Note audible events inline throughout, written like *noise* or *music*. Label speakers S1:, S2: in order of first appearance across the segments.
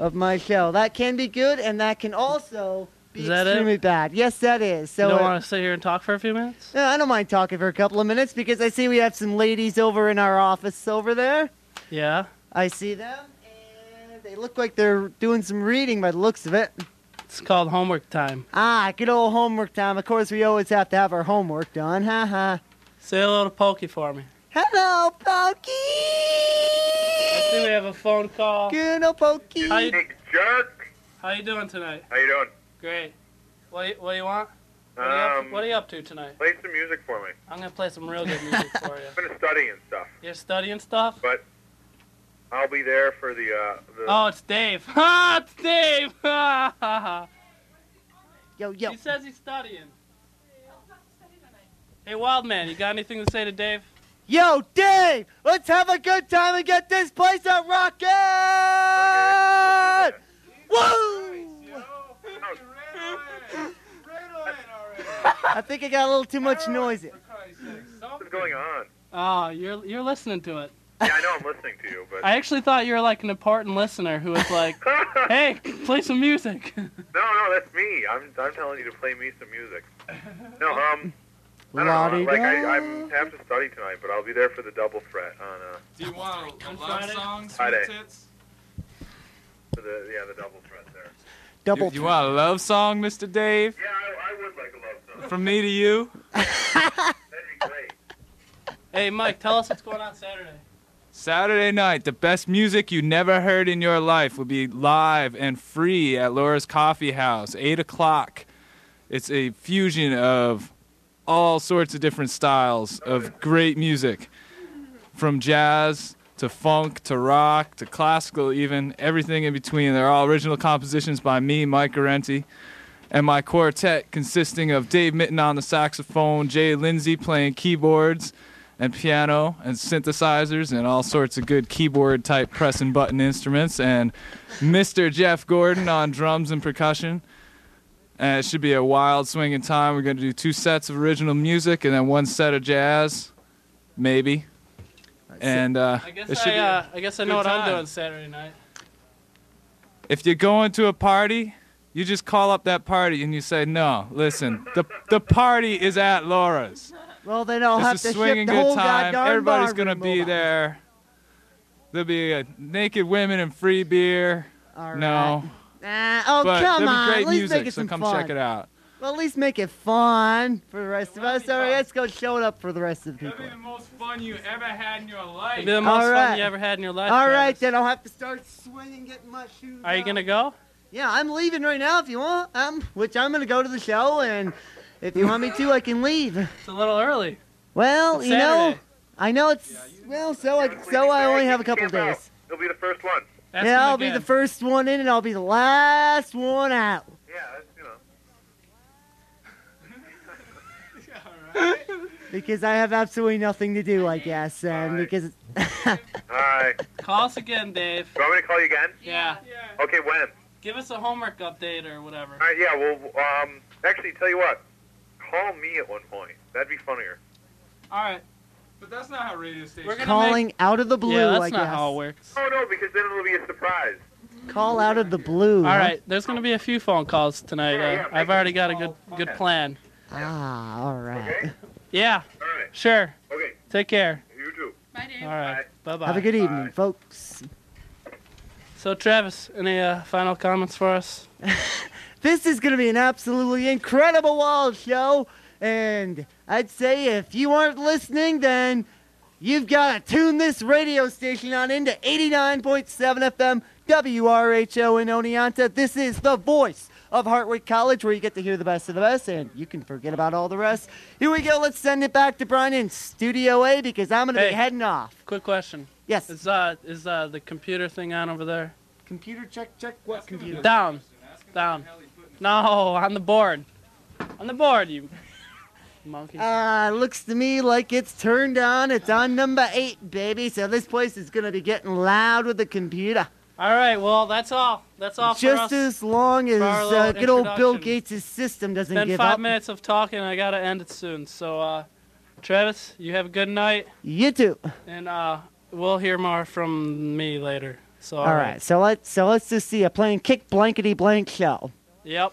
S1: of my show. That can be good, and that can also be
S2: Is that it?
S1: extremely bad. Yes, that is. So
S2: you don't
S1: uh,
S2: want to sit here and talk for a few minutes?
S1: yeah, I don't mind talking for a couple of minutes because I see we have some ladies over in our office over there.
S2: Yeah.
S1: I see them, and they look like they're doing some reading by the looks of it.
S2: It's called homework time.
S1: Ah, good old homework time. Of course, we always have to have our homework done. Ha ha.
S2: Say hello to Pokey for me.
S1: Hello, Pokey.
S2: I see we have a phone call.
S1: Good old Pokey.
S2: How you,
S3: Jerk.
S2: how you doing tonight?
S3: How you doing?
S2: Great. What do you, what do you want? What are, you up,
S3: Um,
S2: what are you up to tonight?
S3: play some music for me.
S2: I'm gonna play some real good music *laughs* for you.
S3: I'm gonna study and stuff,
S2: You're studying stuff?
S3: but I'll be there for the uh the.
S2: Oh, it's Dave. Ha! *laughs* It's Dave. Ha ha ha.
S1: Yo, yo.
S2: He says he's studying. Hey, Wildman, you got anything to say to Dave?
S1: Yo, Dave, let's have a good time and get this place a rockin'! *laughs* Woo! I think I got a little too much noise in.
S3: What's going on?
S2: Oh, you're you're listening to it.
S3: Yeah, I know I'm listening to you, but
S2: I actually thought you were like an important listener who was like, *laughs* "Hey, play some music."
S3: no, no, that's me. I'm I'm telling you to play me some music. No, um, I don't know. Like I, I have to study tonight, but I'll be there for the double fret on uh
S4: Do you want a love song, Sweet Tits?
S3: for the yeah the double threat there.
S1: Double.
S4: You, you want a love song, Mr. Dave?
S3: Yeah, I, I would like a love song.
S4: From me to you? *laughs*
S3: That'd be great.
S2: hey, Mike, tell us what's going on Saturday.
S4: Saturday night, the best music you never heard in your life will be live and free at Laura's Coffee House, 8 o'clock. It's a fusion of all sorts of different styles of great music, from jazz to funk to rock to classical, even everything in between. They're all original compositions by me, Mike Arenti, and my quartet consisting of Dave Mitten on the saxophone, Jay Lindsay playing keyboards and piano and synthesizers and all sorts of good keyboard type press and button instruments, and Mr. Jeff Gordon on drums and percussion. And it should be a wild swinging time. We're going to do two sets of original music and then one set of jazz, maybe. And uh,
S2: I
S4: it
S2: guess
S4: should
S2: I,
S4: be
S2: uh, I guess I know
S4: good
S2: what I'm doing Saturday night.
S4: if you're going to a party, you just call up that party and you say, "No, listen, the the party is at Laura's.
S1: Well, then I'll have
S4: it's a
S1: to
S4: swinging
S1: ship the whole
S4: good time.
S1: goddamn
S4: Everybody's gonna be
S1: over.
S4: there. There'll be uh, naked women and free beer.
S1: All
S4: No,
S1: right. Oh,
S4: but
S1: come on.
S4: great
S1: at least make it
S4: so
S1: some
S4: come
S1: fun.
S4: check it out.
S1: Well, at least make it fun for the rest of us. All right, let's go show it up for the rest of the people.
S4: Be the most fun you ever had in your
S2: It'll
S4: life.
S2: be the most
S1: All
S2: fun you ever had in your life.
S1: All right,
S2: Travis.
S1: then I'll have to start swinging, getting my shoes.
S2: Are you gonna go?
S1: Yeah, I'm leaving right now if you want. Um, which I'm gonna go to the show, and if you want me to, I can leave.
S2: It's a little early.
S1: Well,
S2: It's
S1: you know, I know it's well, so I so I only have a couple
S3: Camp out.
S1: days.
S3: It'll be the first one.
S2: Ask
S1: yeah, I'll be the first one in, and I'll be the last one out.
S3: Yeah, that's you know. *laughs* *laughs*
S1: Because I have absolutely nothing to do, I guess, and
S3: Alright.
S1: because *laughs*
S3: All right.
S2: Call us again, Dave.
S3: Do you want me to call you again?
S2: Yeah.
S3: Okay, when?
S2: Give us a homework update or whatever.
S3: All right, yeah. Well, um, actually, tell you what. Call me at one point. That'd be funnier.
S2: All right.
S4: But that's not how radio stations.
S2: We're gonna
S1: calling out of the blue,
S2: yeah, that's
S1: I
S2: not
S1: guess.
S2: how it works.
S3: Oh no, because then it'll be a surprise.
S1: Call out of the blue.
S2: All right, there's gonna be a few phone calls tonight.
S3: Yeah, yeah,
S2: Uh, I've already got a good
S3: small.
S2: good
S3: Okay.
S2: plan.
S1: Ah, all right.
S3: Okay.
S2: Yeah,
S3: All right.
S2: sure.
S3: Okay.
S2: Take care.
S3: You too. Bye, Dave.
S2: All right. Bye bye.
S1: Have a good evening, folks.
S2: So Travis, any uh, final comments for us? *laughs*
S1: This is going to be an absolutely incredible wall show. And I'd say if you aren't listening, then you've got to tune this radio station on into 89.7 FM WRHO in Oneonta. This is the voice of Hartwick College, where you get to hear the best of the best, and you can forget about all the rest. Here we go. Let's send it back to Brian in Studio A because I'm going to
S2: Hey.
S1: be heading off.
S2: Quick question.
S1: Yes.
S2: Is uh is uh the computer thing on over there?
S1: Computer check, check. What computer?
S2: Down. Down. No, on the board. On the board, you monkey.
S1: Uh, looks to me like it's turned on. It's on number eight, baby. So this place is gonna be getting loud with the computer.
S2: All right, well that's all. That's all for
S1: Just
S2: us.
S1: as long as uh, good old Bill. Gates' system doesn't
S2: Been
S1: give
S2: five
S1: up.
S2: minutes of talking. I gotta end it soon. So, uh, Travis, you have a good night,
S1: You too.
S2: and uh, we'll hear more from me later.
S5: So
S1: All right, so let's so let's just see a plain kick blankety blank show.
S5: Yep.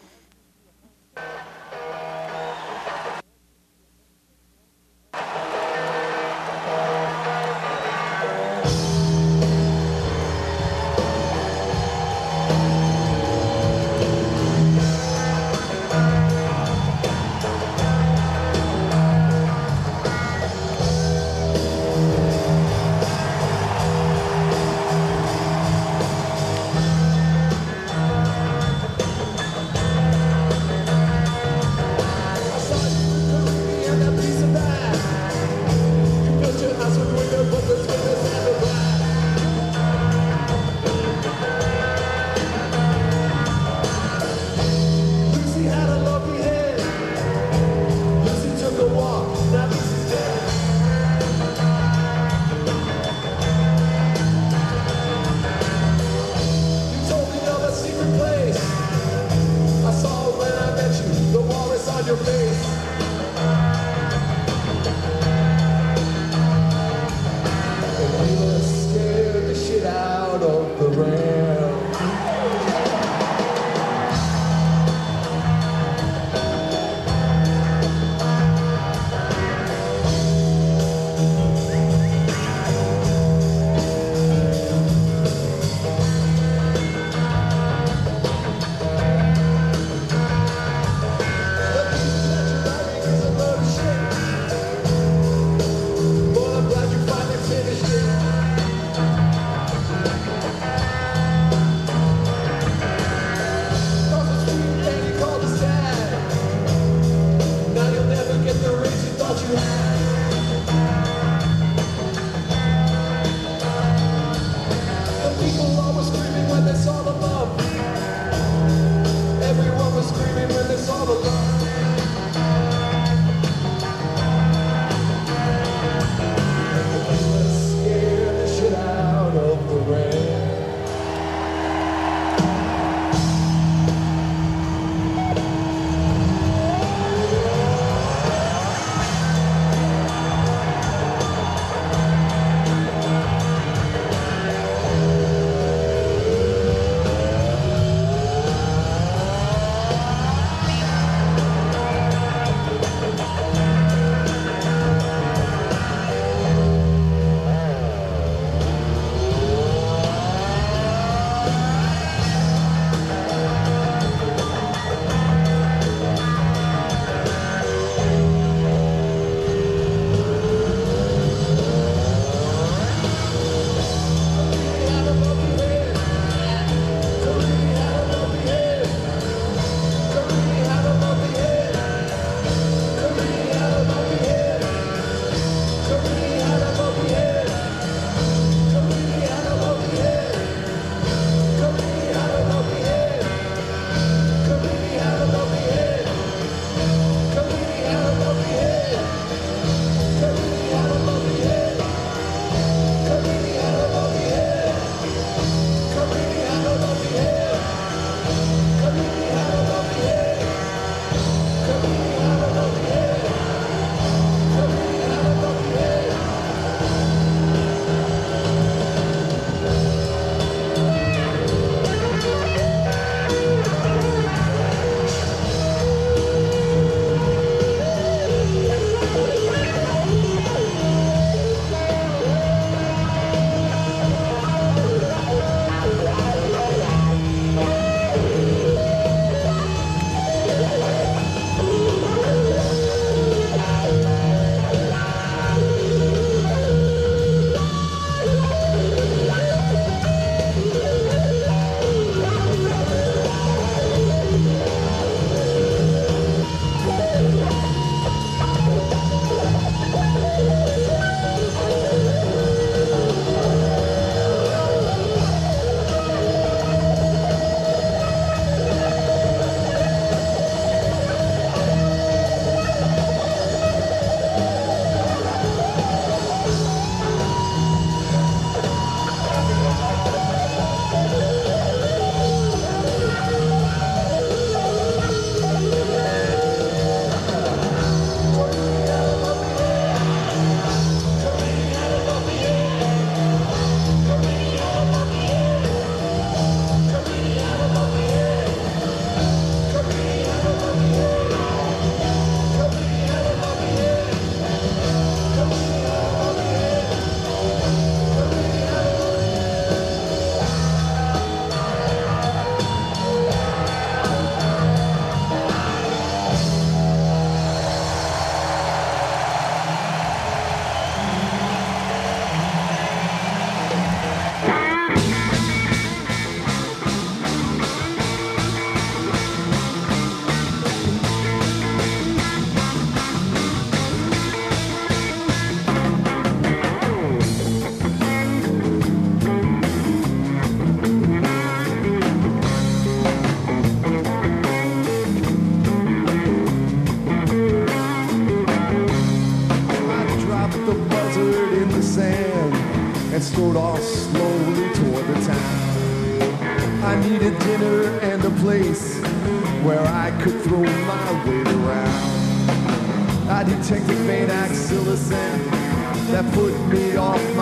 S6: That
S5: put me off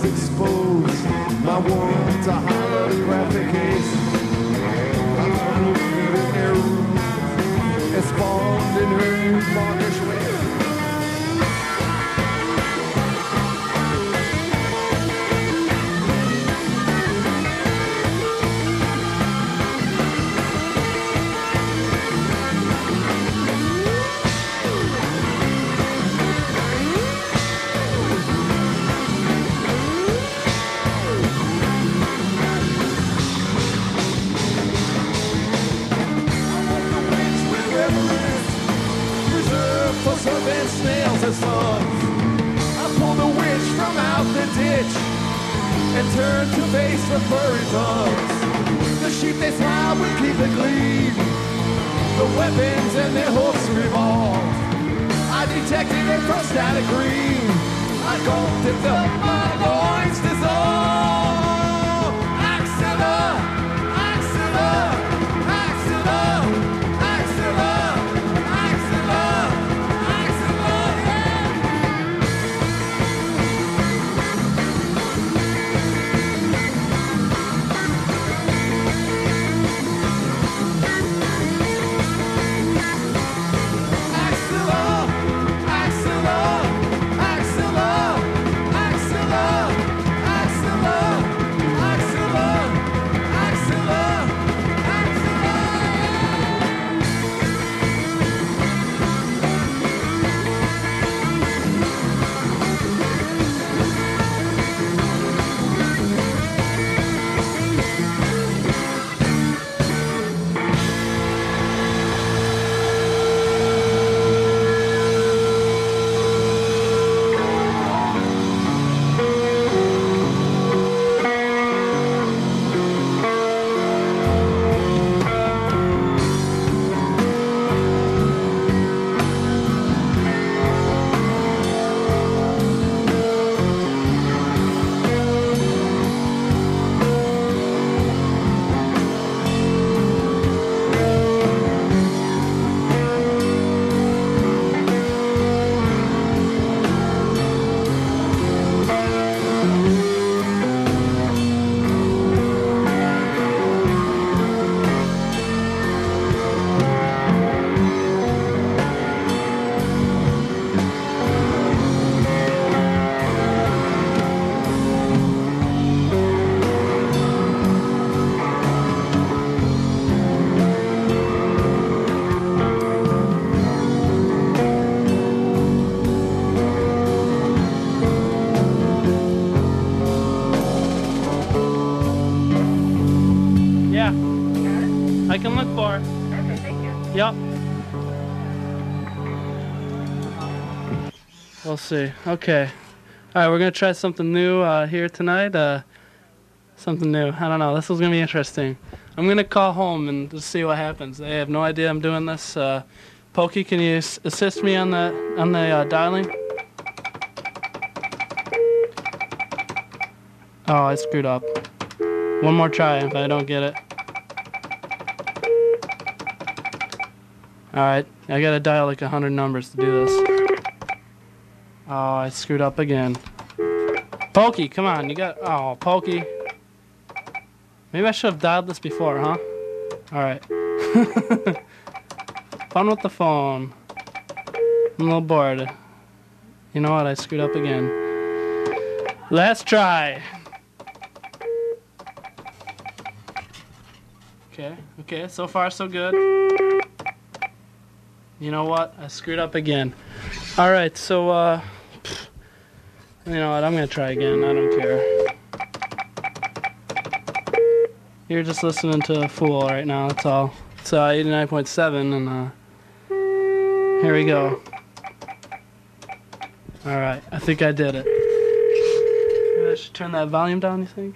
S5: expose my world to holographic
S2: We'll see. Okay. All right, we're gonna try something new uh, here tonight. Uh, something new. I don't know. This is gonna be interesting. I'm gonna call home and just see what happens. They have no idea I'm doing this. Uh, Pokey, can you assist me on the on the uh, dialing? Oh, I screwed up. One more try if I don't get it. Alright, I gotta dial like a hundred numbers to do this. Oh, I screwed up again. Pokey, come on, you got... Oh, Pokey. Maybe I should have dialed this before, huh? Alright. *laughs* Fun with the phone. I'm a little bored. You know what, I screwed up again. Let's try! Okay, okay, so far so good. You know what, I screwed up again. Alright, so, uh you know what? I'm gonna try again. I don't care. You're just listening to a fool right now, that's all. It's uh, 89.7, and uh, here we go. Alright, I think I did it. Maybe I should turn that volume down, you think?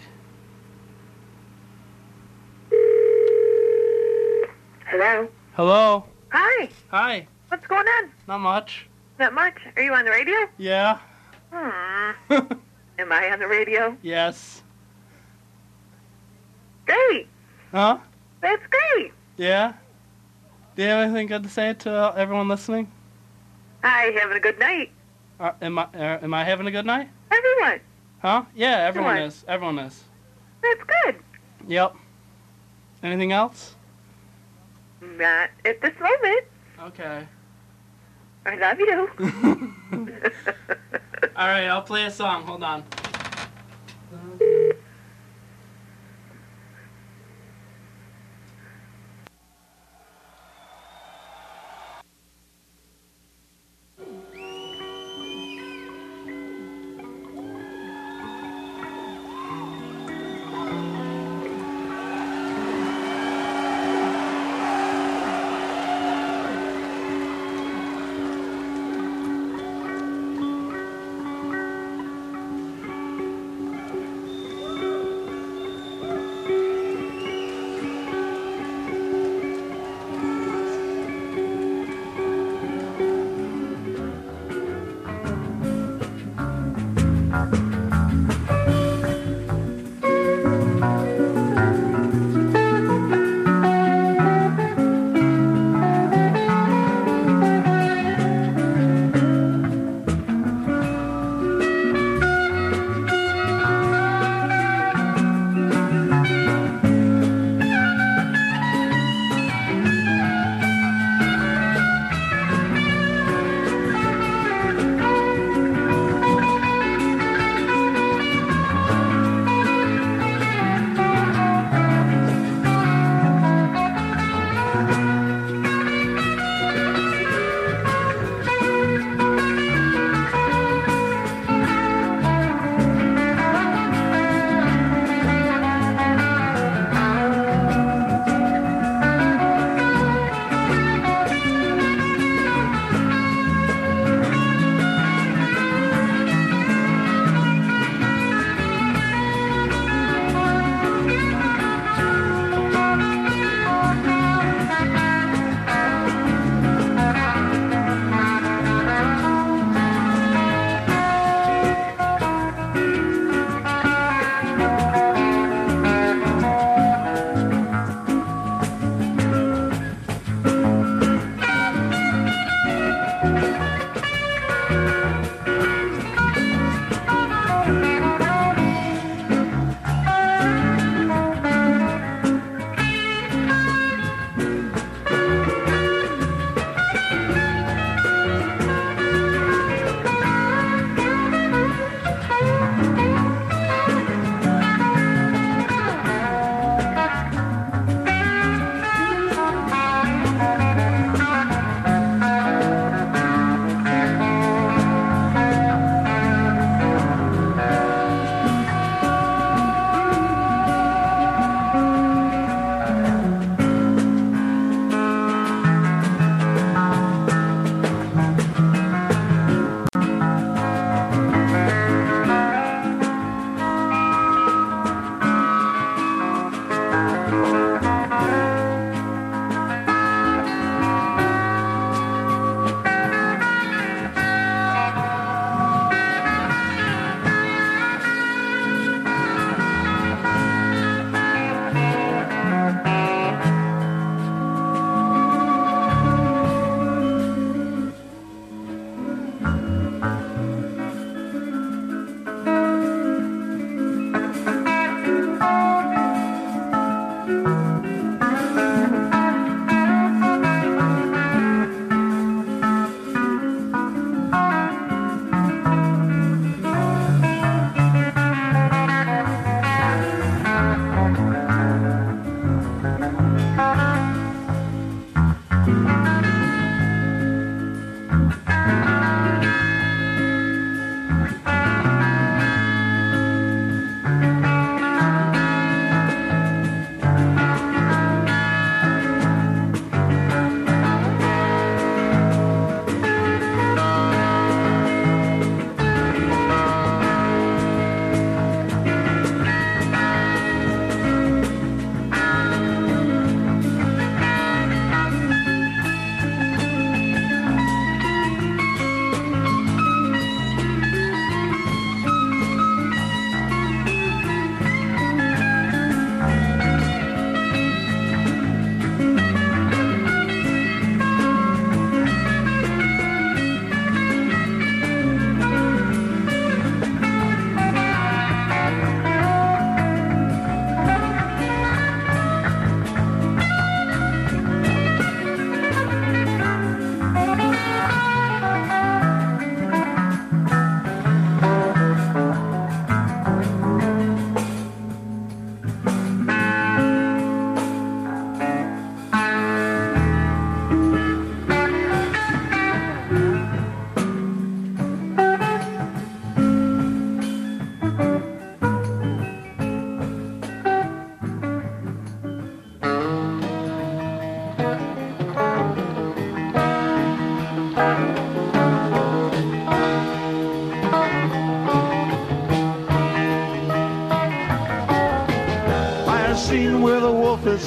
S7: Hello.
S2: Hello?
S7: Hi.
S2: Hi.
S7: What's going on?
S2: Not much.
S7: Not much. Are you on the radio?
S2: Yeah?
S7: Hmm. Am I on the radio?
S2: yes.
S7: Great.
S2: Huh?
S7: That's great.
S2: Yeah? Do you have anything good to say to uh, everyone listening?
S7: Hi. Having a good night.
S2: Uh, am I uh, am I having a good night?
S7: Everyone.
S2: Huh? Yeah, everyone
S7: Everyone.
S2: is. Everyone is.
S7: That's good.
S2: Yep. Anything else?
S7: Not at this moment.
S2: Okay.
S7: I love you. *laughs*
S2: All right, I'll play a song. Hold on.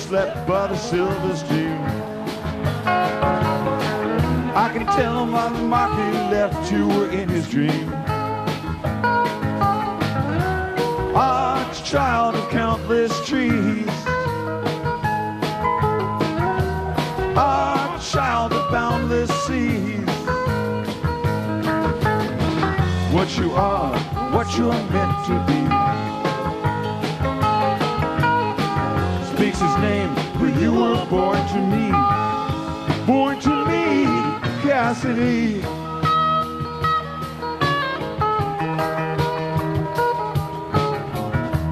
S8: Slept by the silver stream. I can tell by the mark he left you were in his dream. Arch child of countless trees. Arch child of boundless seas. What you are, what you're meant to be. Born to me. Born to me, Cassidy.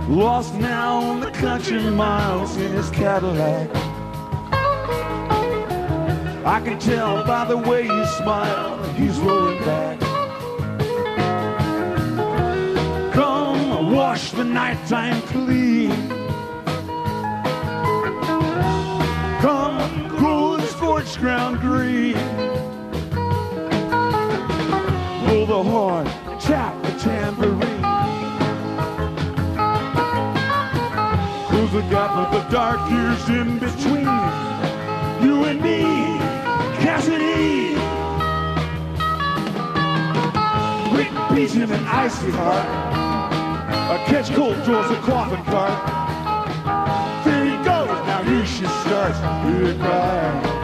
S8: Lost now on the country miles in his Cadillac. I can tell by the way you smile he's rolling back. Come wash the nighttime clean. Cool ground green. Pull the horn, tap the tambourine. Who's the gap of the dark years in between? You and me, Cassidy. Peace in an icy heart. A catch cold draws a coffin cart. There he goes, now you should start to.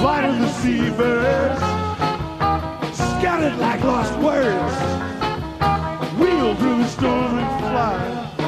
S8: Fly to the seabirds, scattered like lost words. Wheel through the storm and fly.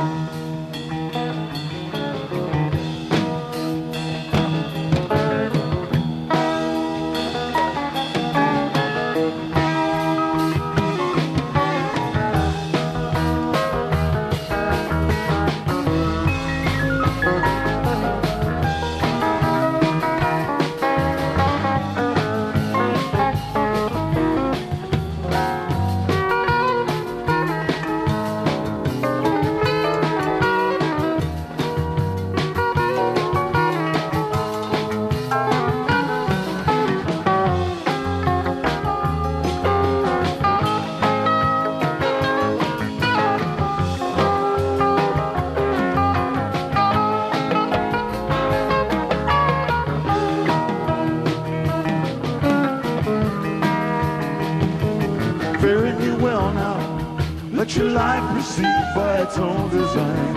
S8: Its own design.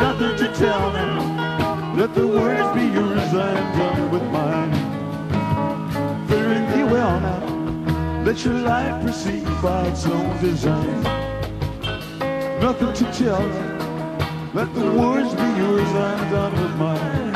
S8: Nothing to tell now. Let the words be yours, I'm done with mine. Faring thee well now. Let your life proceed by its own design. Nothing to tell now. Let the words be yours, I'm done with mine.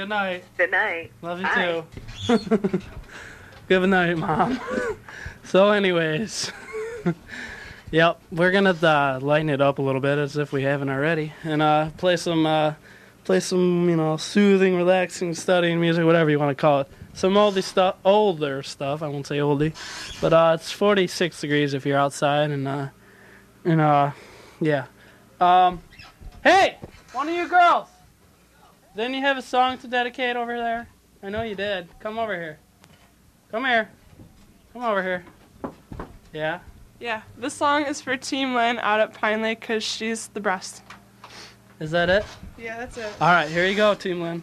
S7: Good night.
S2: Good night. Love you
S7: Bye.
S2: too. *laughs* Good night, mom. *laughs* so, anyways, *laughs* yep, we're gonna uh, lighten it up a little bit as if we haven't already, and uh, play some, uh, play some, you know, soothing, relaxing, studying music, whatever you want to call it. Some oldie stuff, older stuff. I won't say oldie, but uh, it's 46 degrees if you're outside, and uh, and uh, yeah. Um, hey, one of you girls. Didn't you have a song to dedicate over there? I know you did. Come over here. Come here. Come over here. Yeah.
S9: Yeah, this song is for Team Lynn out at Pine Lake because she's the best.
S2: Is that it?
S9: Yeah, that's it.
S2: All right, here you go, Team Lynn.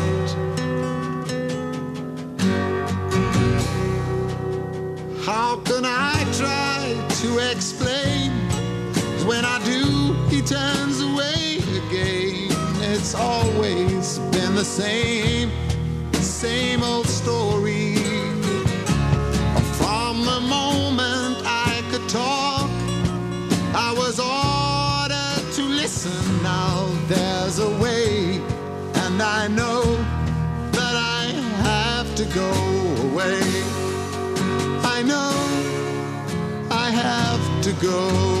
S10: How can I try to explain? When I do, he turns away again. It's always been the same, same old story. Go.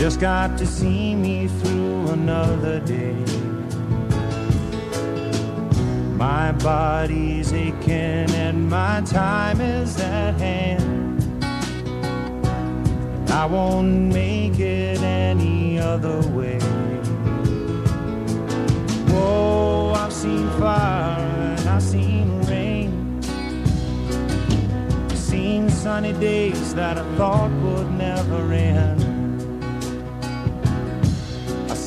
S11: Just got to see me through another day. My body's aching and my time is at hand. I won't make it any other way. Whoa, I've seen fire and I've seen rain. I've seen sunny days that I thought would never end.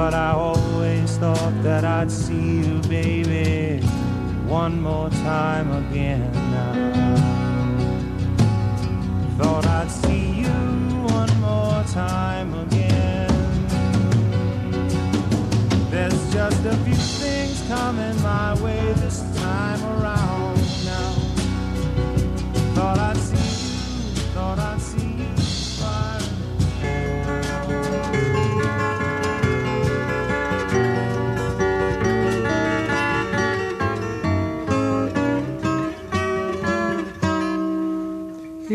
S11: But I always thought that I'd see you, baby, one more time again now. Thought I'd see you one more time again. There's just a few things coming my way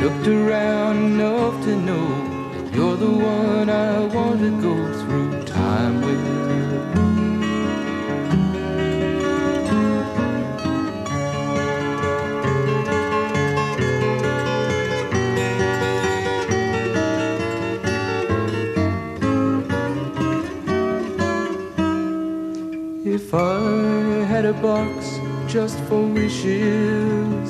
S12: Looked around enough to know you're the one I want to go through time with. If I had a box just for wishes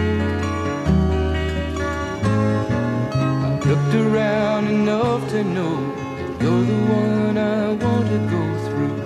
S12: Looked around enough to know
S13: you're the one I want to go through.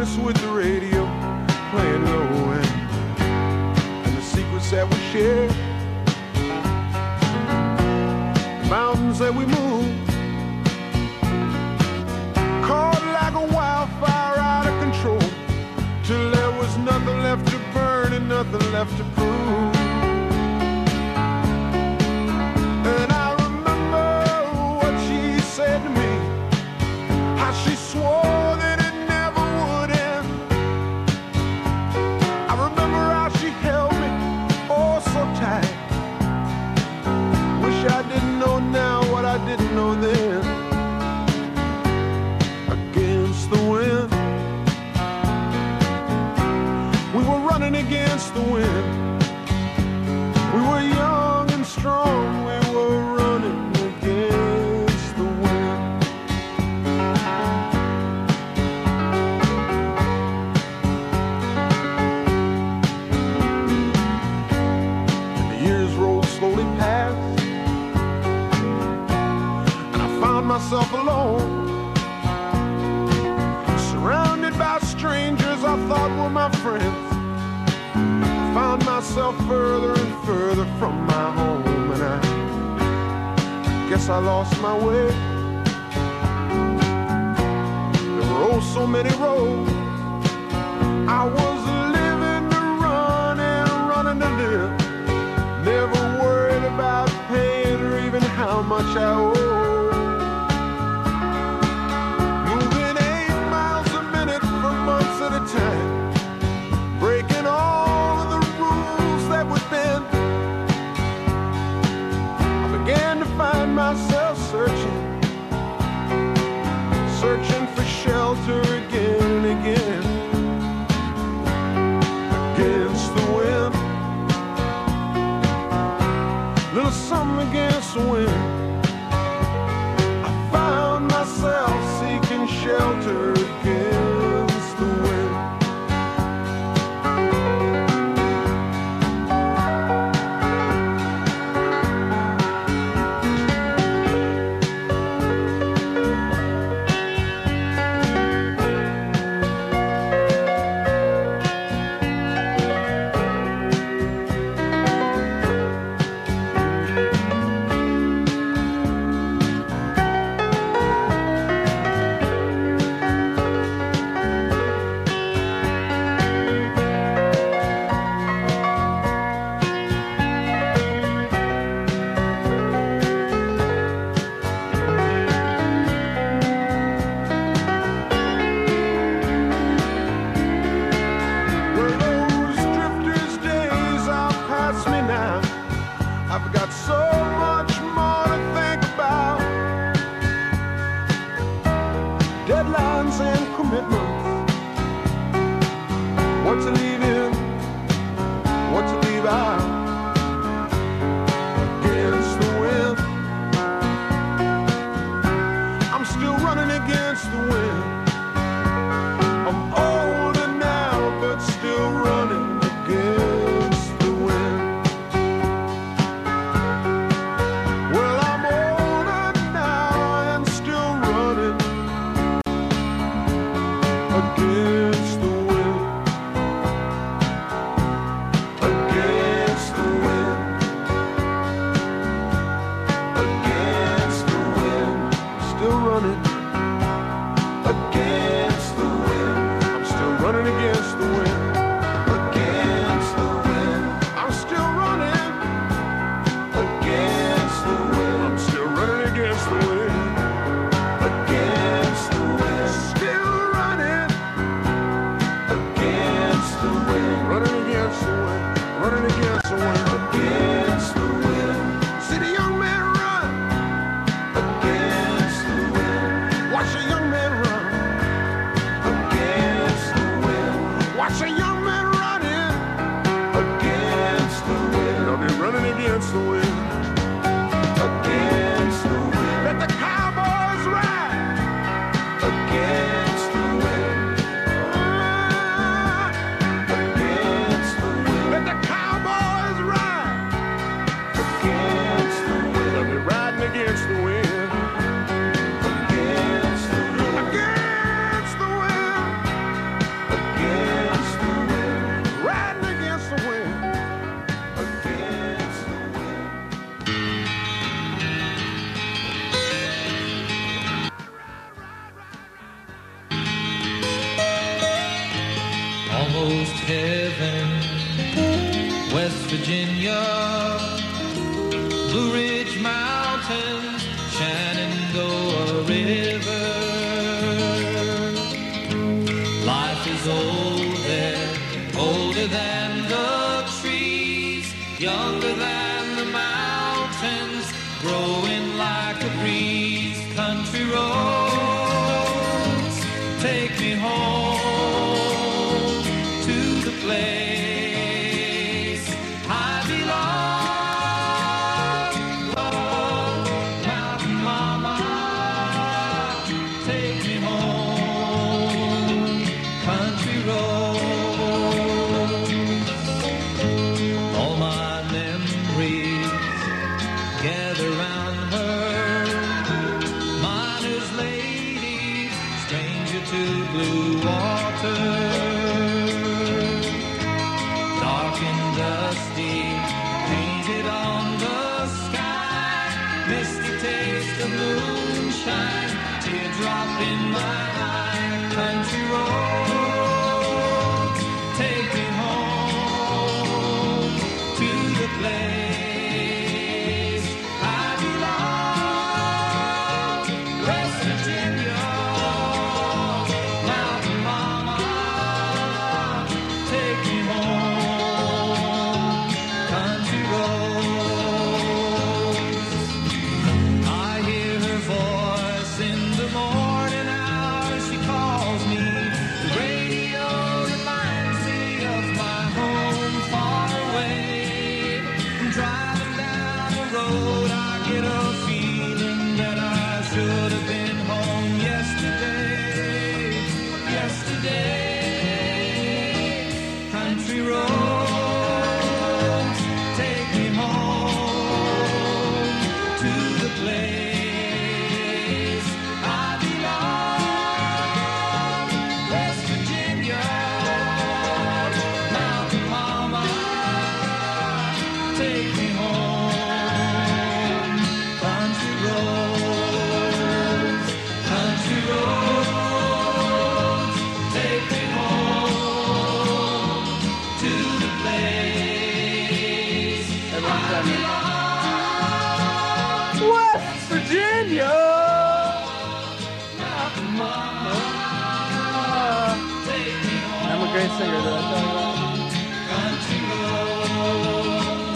S13: mess with
S14: the
S15: radio, playing low end, and the secrets that we share, the mountains that we move, caught like a wildfire out of control, till there was nothing left to burn and nothing left to prove. the wind. We were young and strong, we were running against the wind. And the years rolled slowly past, and I found myself alone. myself further and further from my home, and I guess I lost my way. There were oh so many roads. I was living to run and running to live, never worried about paying or even how much I
S16: owed. answer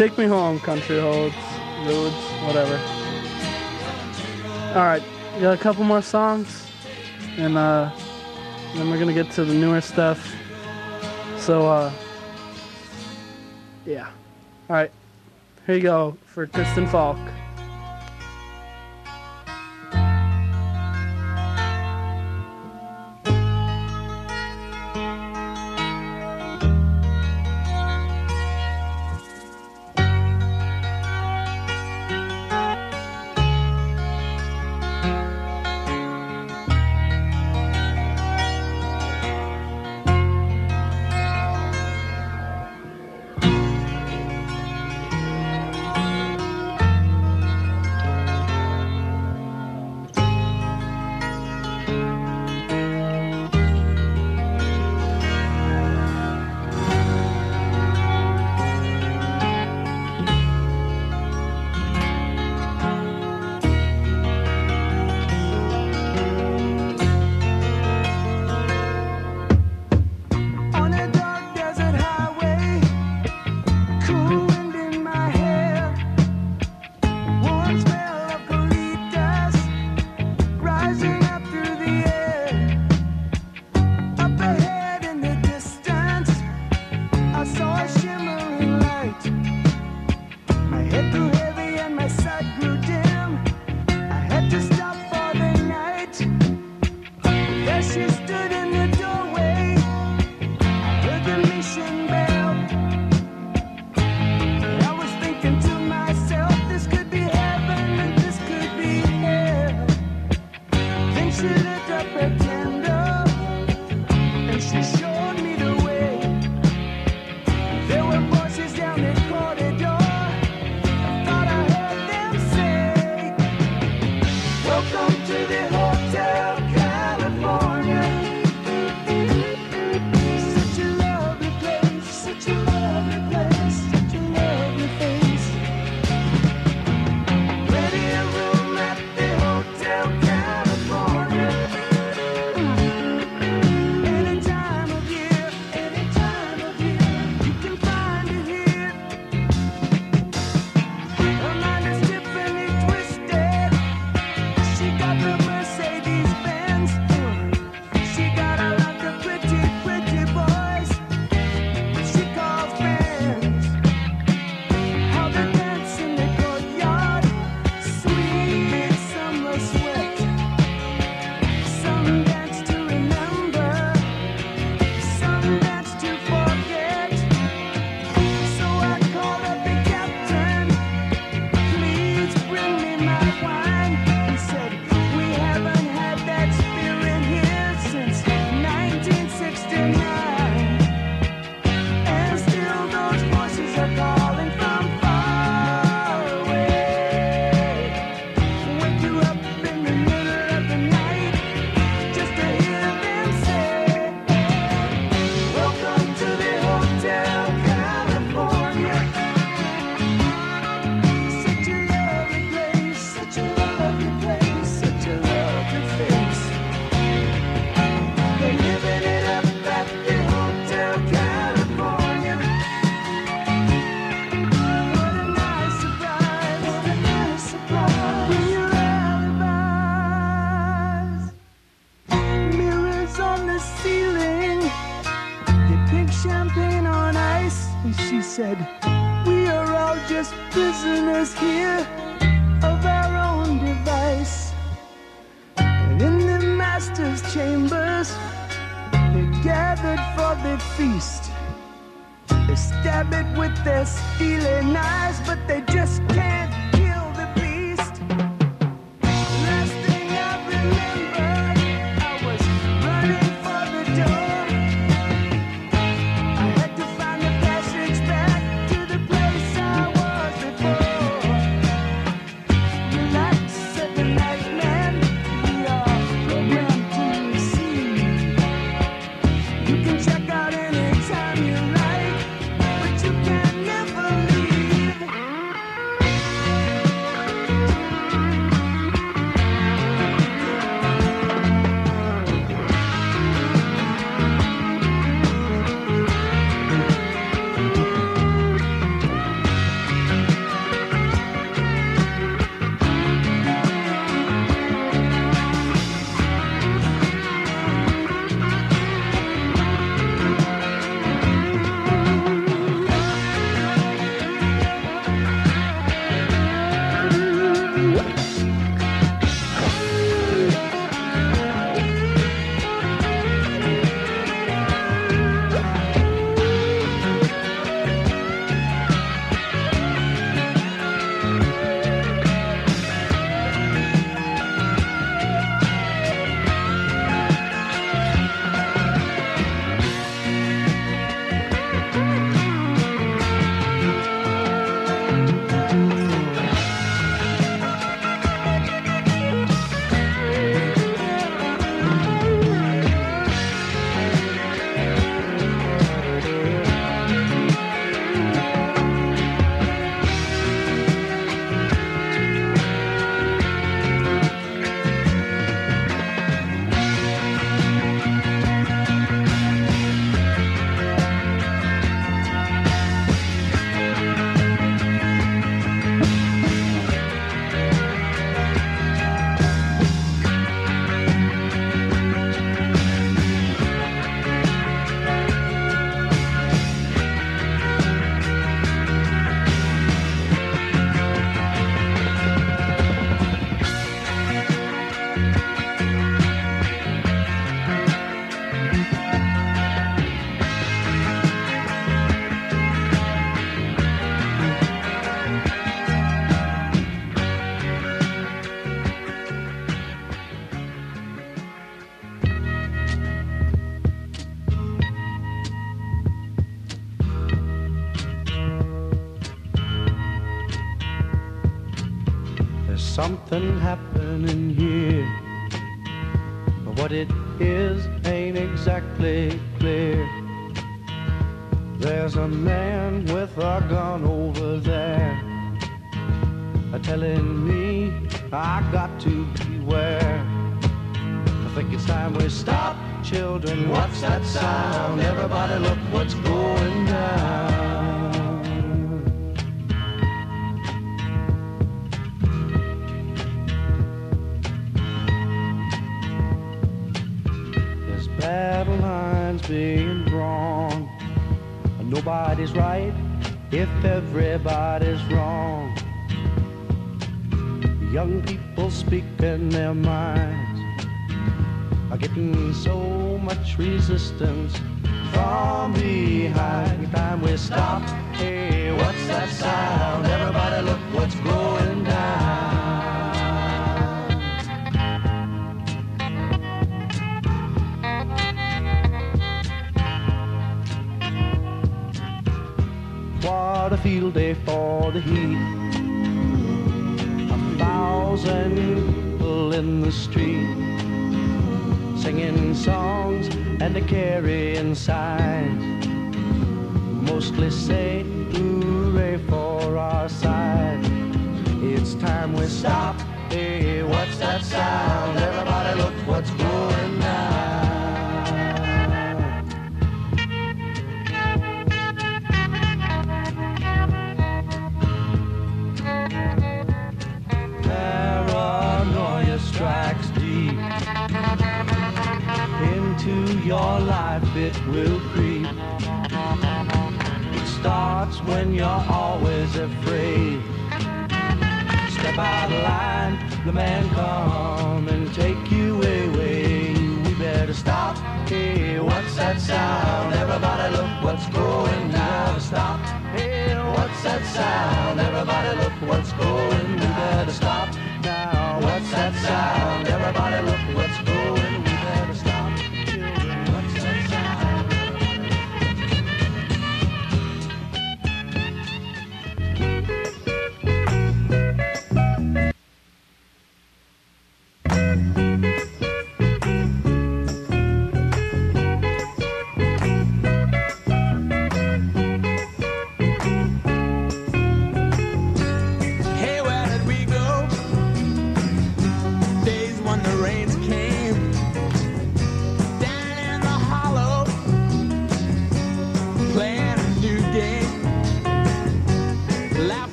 S16: Take me home, country roads,
S17: ludes, whatever. All right, got a couple more songs, and uh, then we're gonna get to the newer stuff. So, uh, yeah. All right, here you go for Kristen Falk.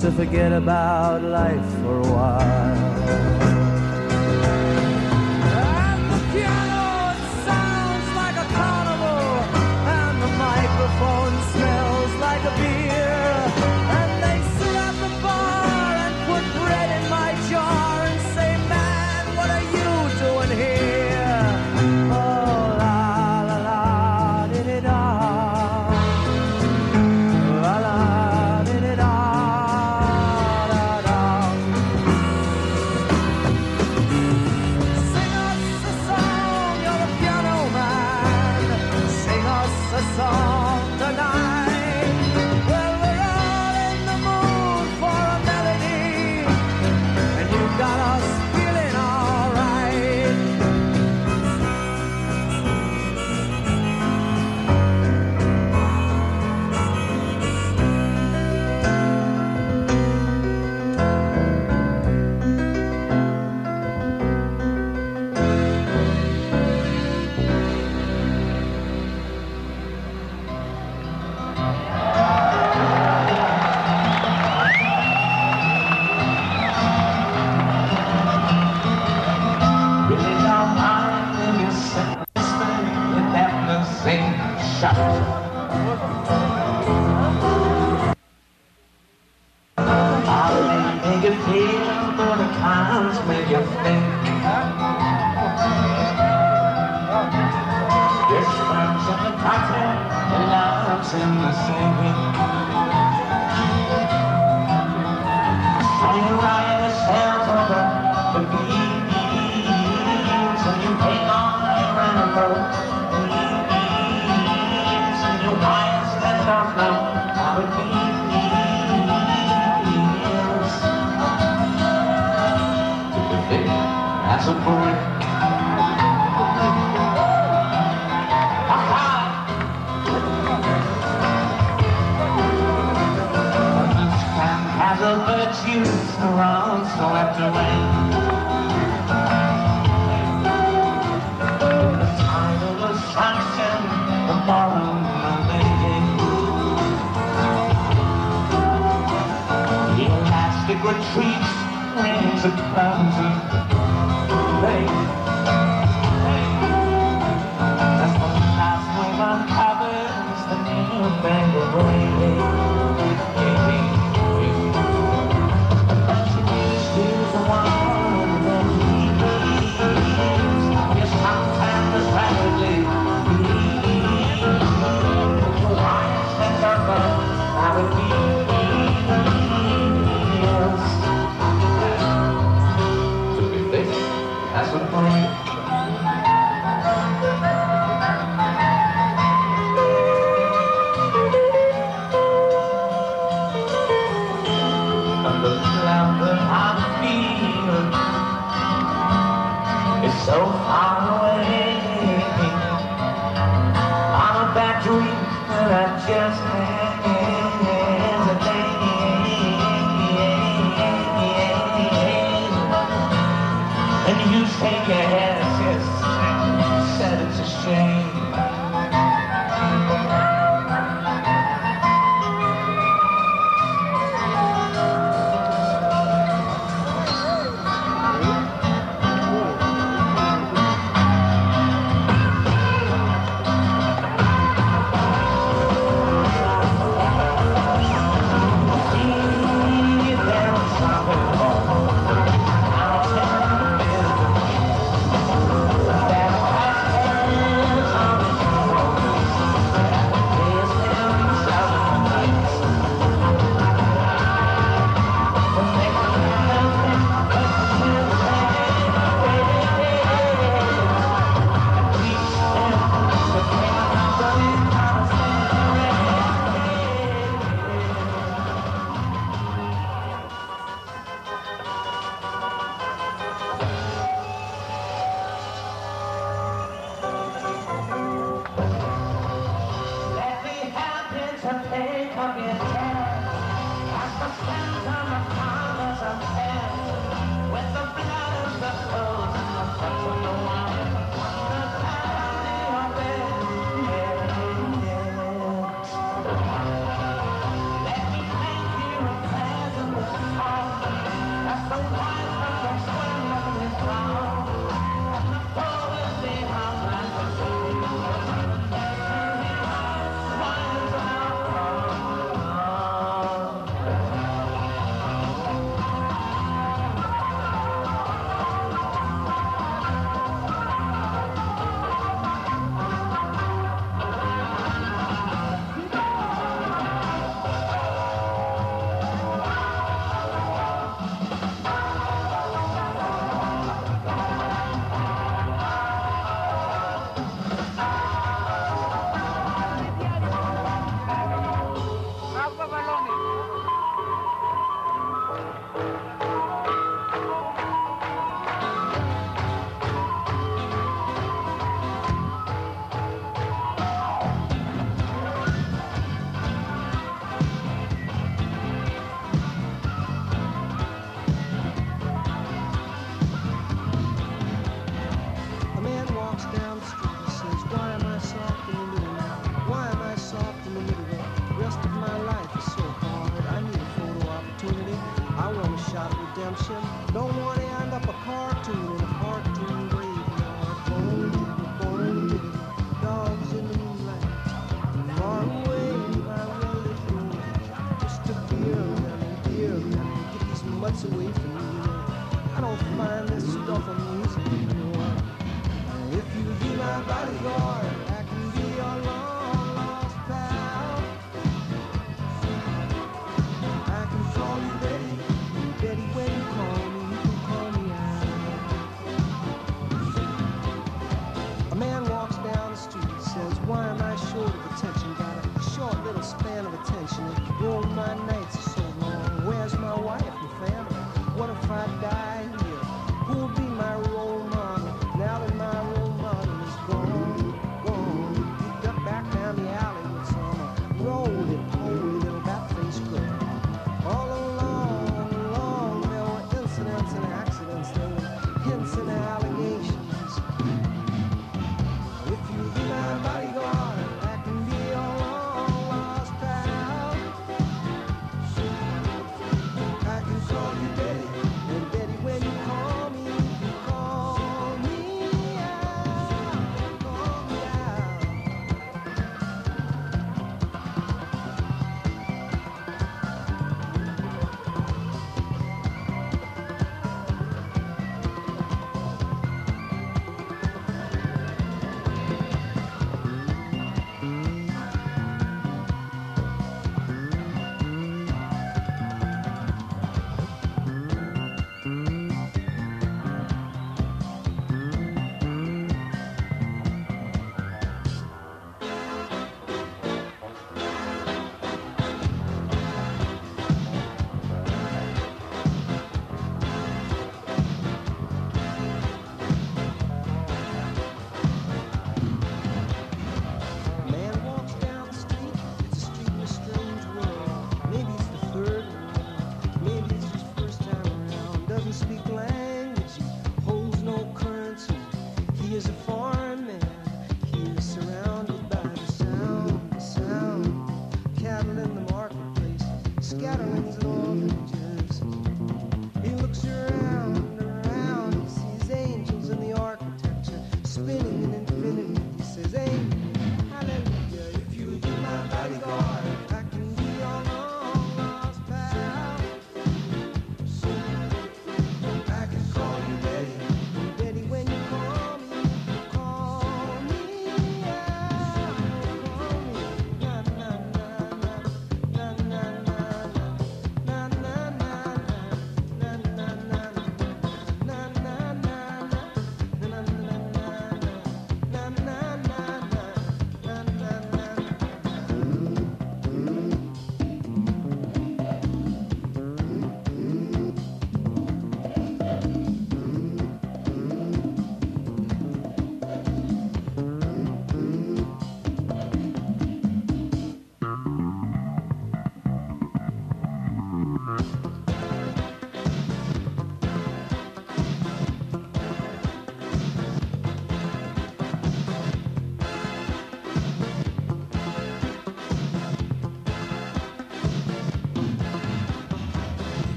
S18: To forget
S16: about life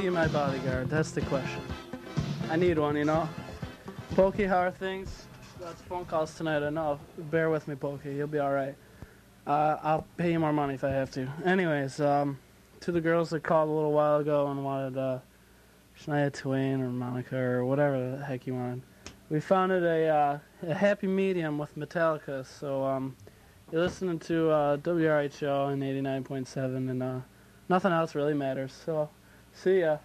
S11: be my bodyguard?
S2: That's the question. I need one, you know? Pokey, how are things? That's phone calls tonight, I know. Bear with me, Pokey. You'll be alright. Uh, I'll pay you more money if I have to. Anyways, um, to the girls that called a little while ago and wanted uh, Shania Twain or Monica or whatever the heck you wanted, we founded a, uh, a happy medium with Metallica. So um, you're listening to uh, WRHO and 89.7, and nothing else really matters. So See ya.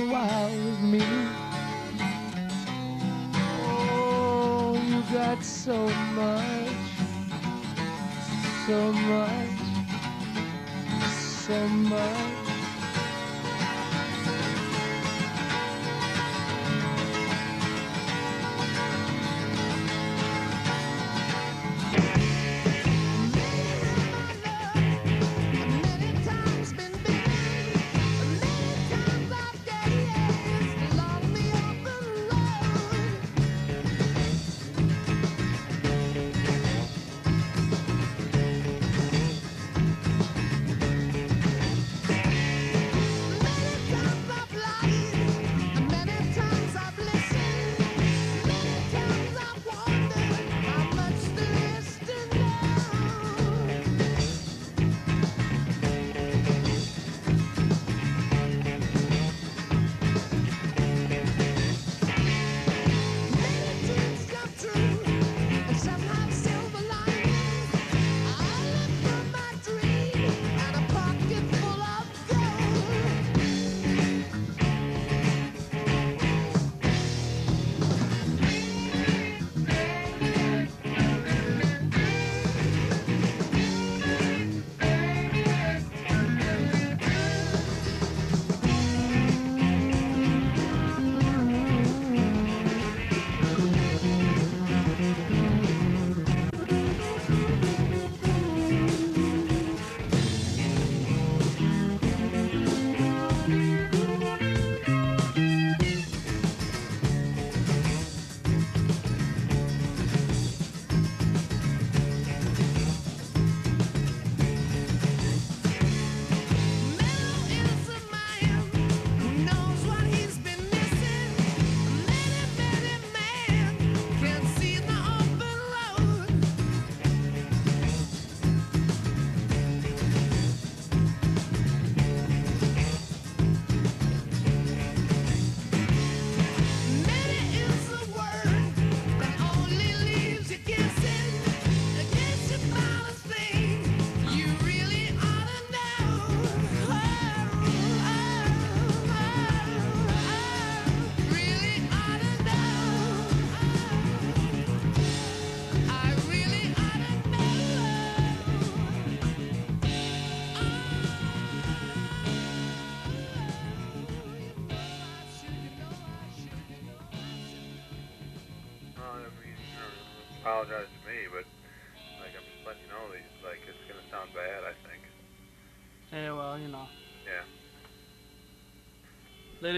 S19: While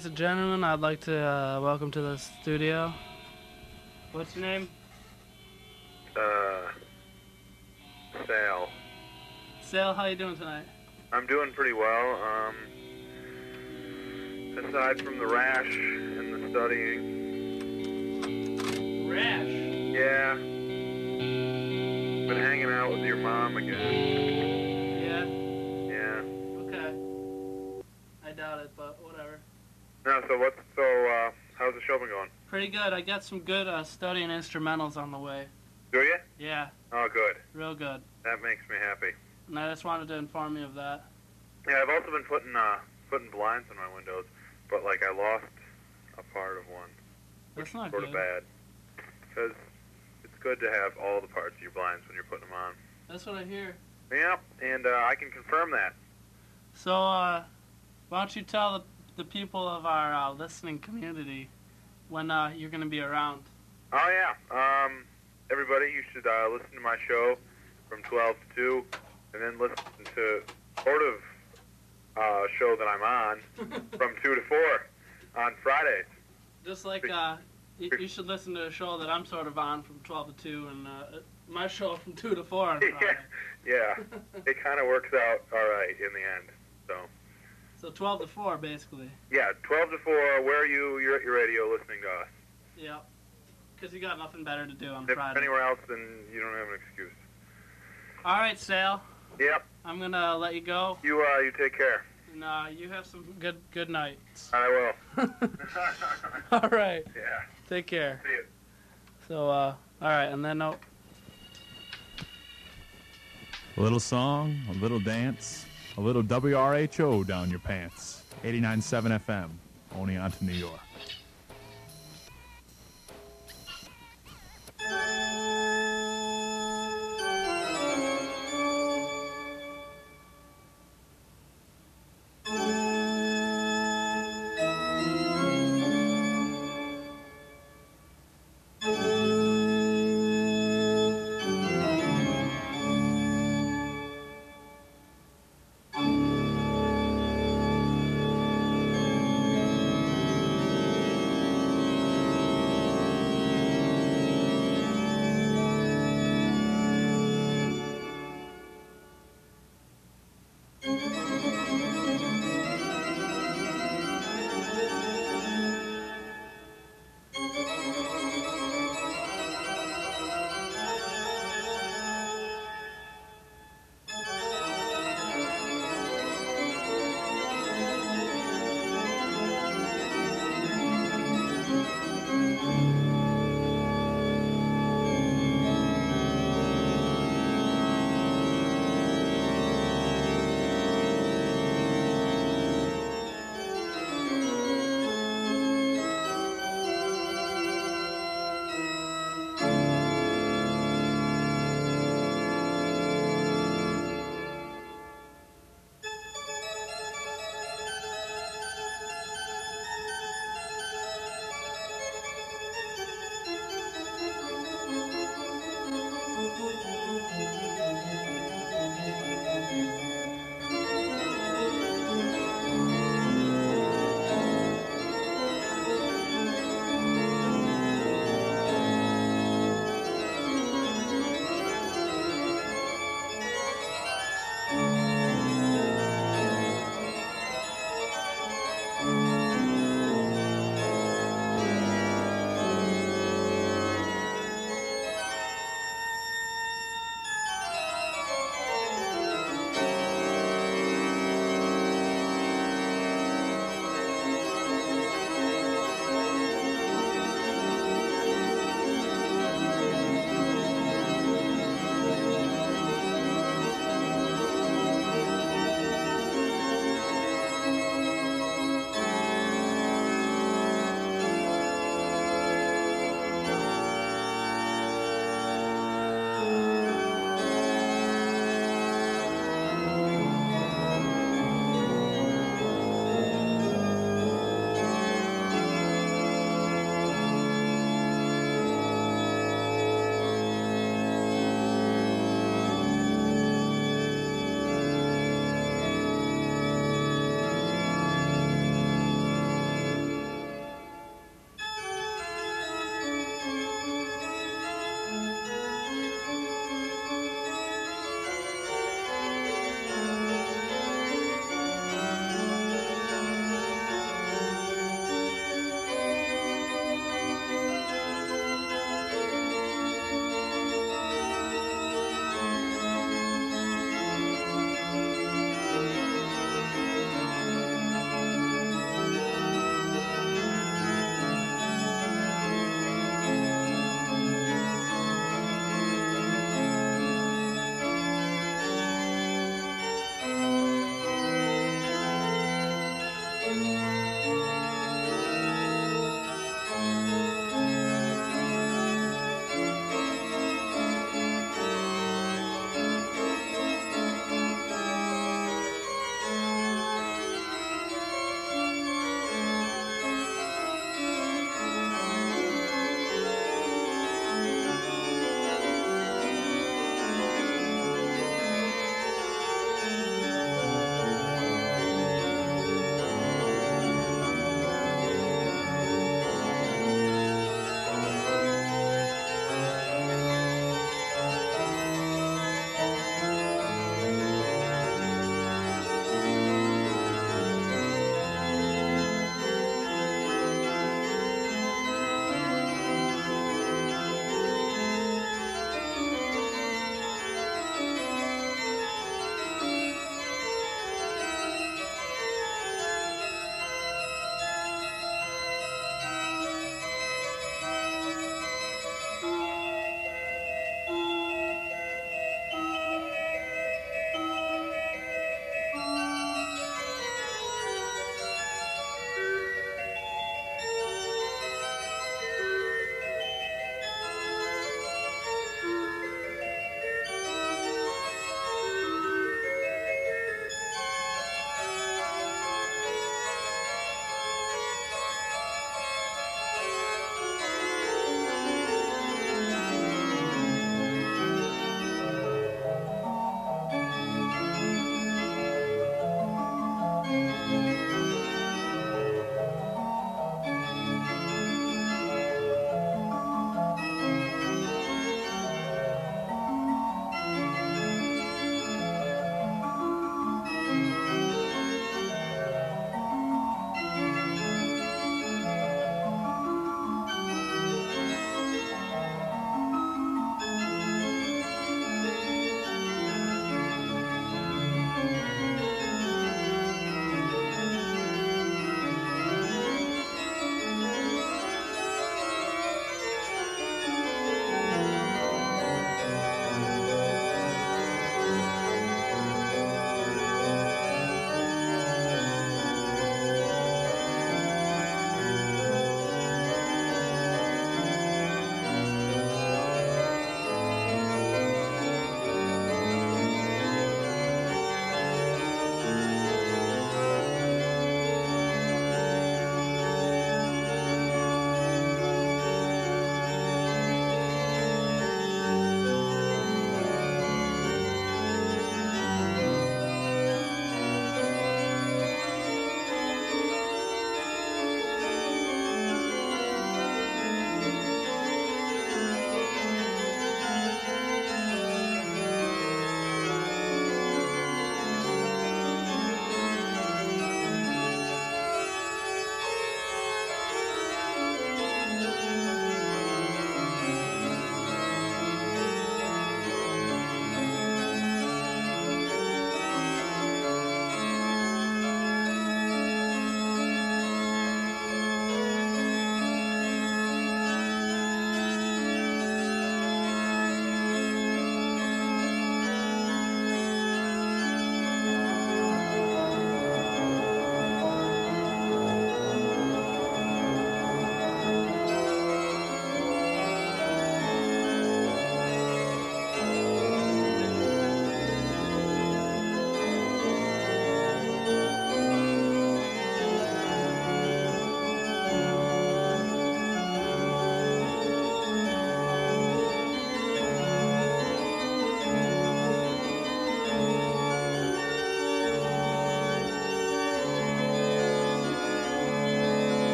S2: Ladies and gentlemen, I'd like to uh, welcome to the studio. What's your name?
S3: Uh, Sal.
S2: Sal, how you doing tonight?
S3: I'm doing pretty well. Um, aside from the rash and the studying.
S2: Rash.
S3: Yeah. Been hanging out with your mom again.
S2: Yeah.
S3: Yeah.
S2: Okay. I doubt it, but
S3: No. So what's so? Uh, how's the show been going?
S2: Pretty good. I got some good uh, studying instrumentals on the way.
S3: Do you?
S2: Yeah,
S3: Oh, good.
S2: real good.
S3: That makes me happy.
S2: And I just wanted to inform you of that.
S3: Yeah, I've also been putting uh putting blinds in my windows, but like I lost a part of one.
S2: That's not
S3: sort
S2: good.
S3: of bad. Because it's good to have all the parts of your blinds when you're putting them on.
S2: That's what I hear.
S3: Yep, and uh, I can confirm that.
S2: So, uh, why don't you tell the, the people of our uh, listening community when uh, you're going to be around?
S3: Oh yeah. Um, everybody, you should uh, listen to my show from 12 to 2, and then listen to sort of uh, show that I'm on *laughs* from 2 to 4 on Fridays.
S2: Just like uh, you, you should listen to a show that I'm sort of on from 12 to 2, and uh, my show from 2 to 4 on *laughs* Friday.
S3: Yeah, *laughs* it kind of works out all right in the end. So
S2: so 12 to 4, basically.
S3: yeah, 12 to 4. Where are you? You're at your radio listening to us.
S2: Yep. Because you got nothing better to do on
S3: If
S2: Friday.
S3: anywhere else, then you don't have an excuse.
S2: All right, Sal.
S3: Yep.
S2: I'm going to let you go.
S3: You uh, you take care.
S2: And uh, you have some good good nights.
S3: I will. *laughs* *laughs*
S2: All right.
S3: Yeah.
S2: Take care.
S3: See you.
S2: So, uh, all right, and then note.
S20: A little song, a little dance, a little WRHO down your pants. 89.7 FM, Oneonta New York.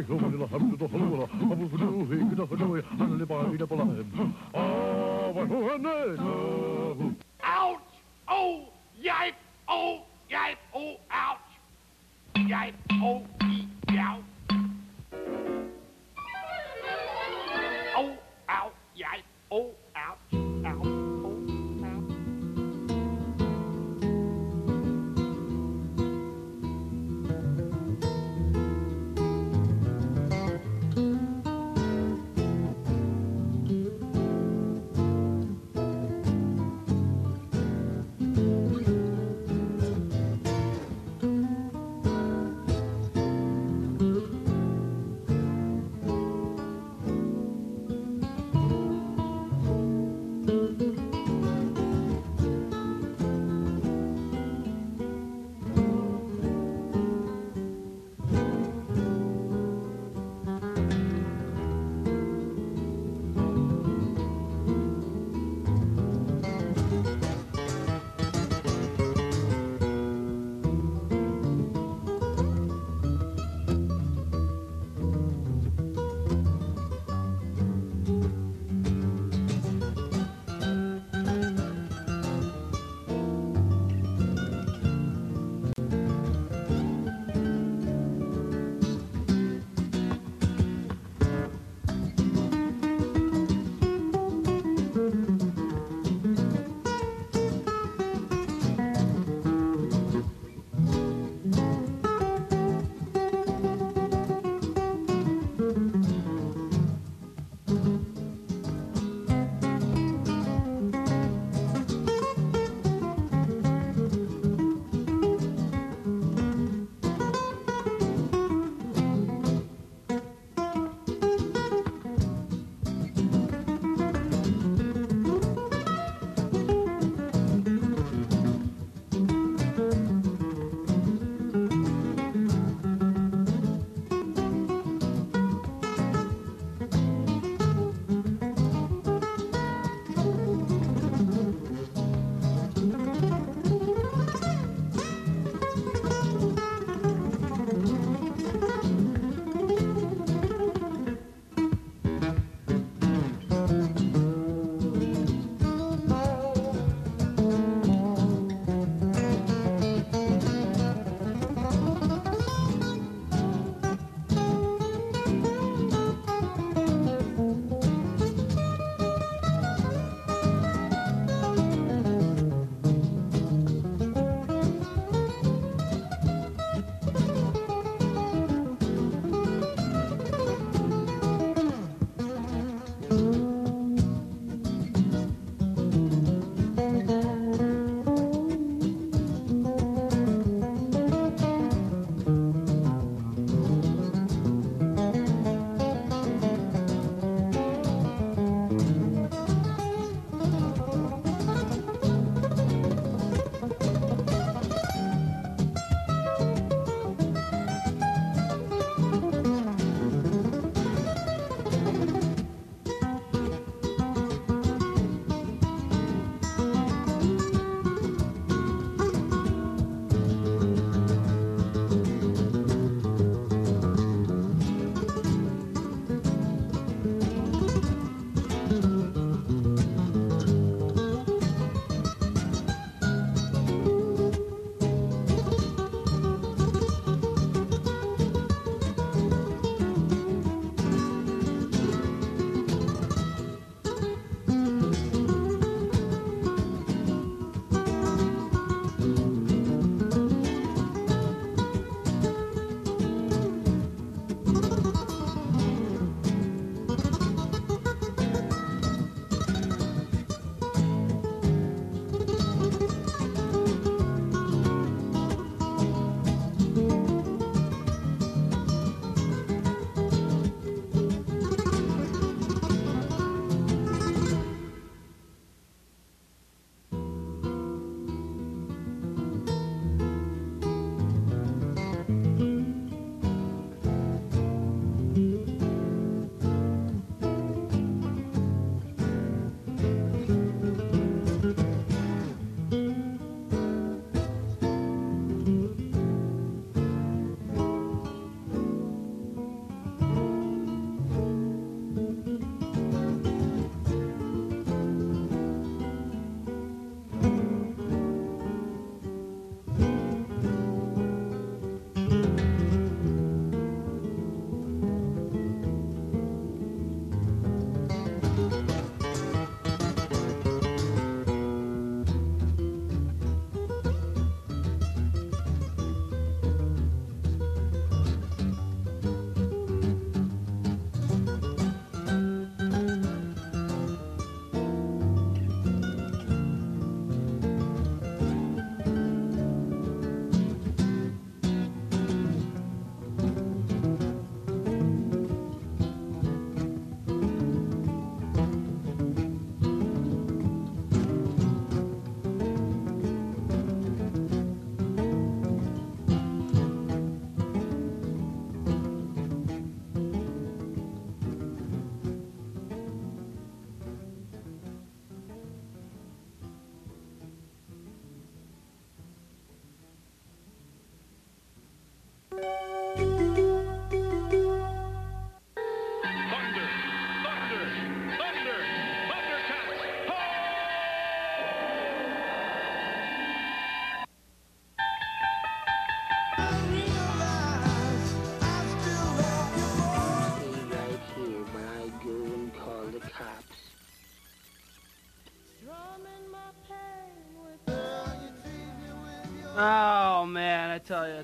S2: Take over to the hub.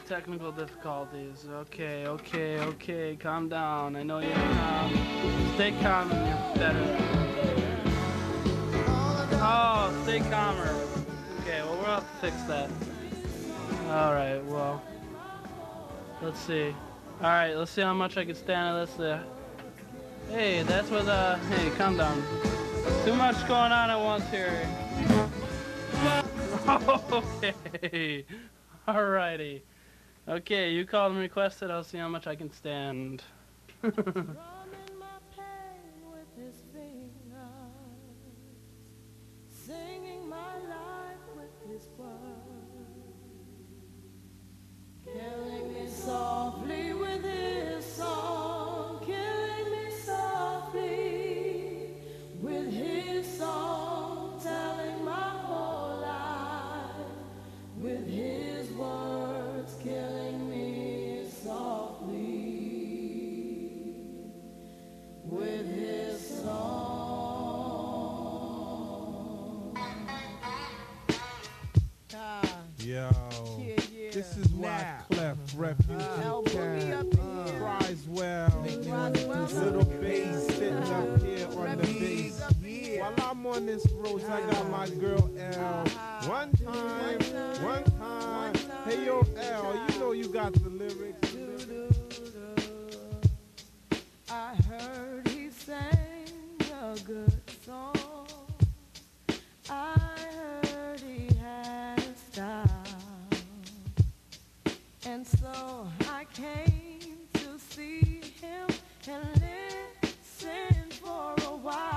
S2: Technical difficulties. Okay, okay, okay, calm down. I know you're calm. Stay calm and you're better. Oh, stay calmer. Okay, well we'll have to fix that. All right, well, let's see. All right, let's see how much I can stand of this. Uh, hey, that's what. Uh, hey, calm down. Too much going on at once here. *laughs* okay. Alrighty. Okay, you called and requested. I'll see how much I can stand. *laughs*
S21: on this road, I got my girl L. Uh-huh. One time, one time. Hey yo, L, you know you got the lyrics.
S22: I heard he sang a good song. I heard he had a style. And so I came to see him and listen for a while.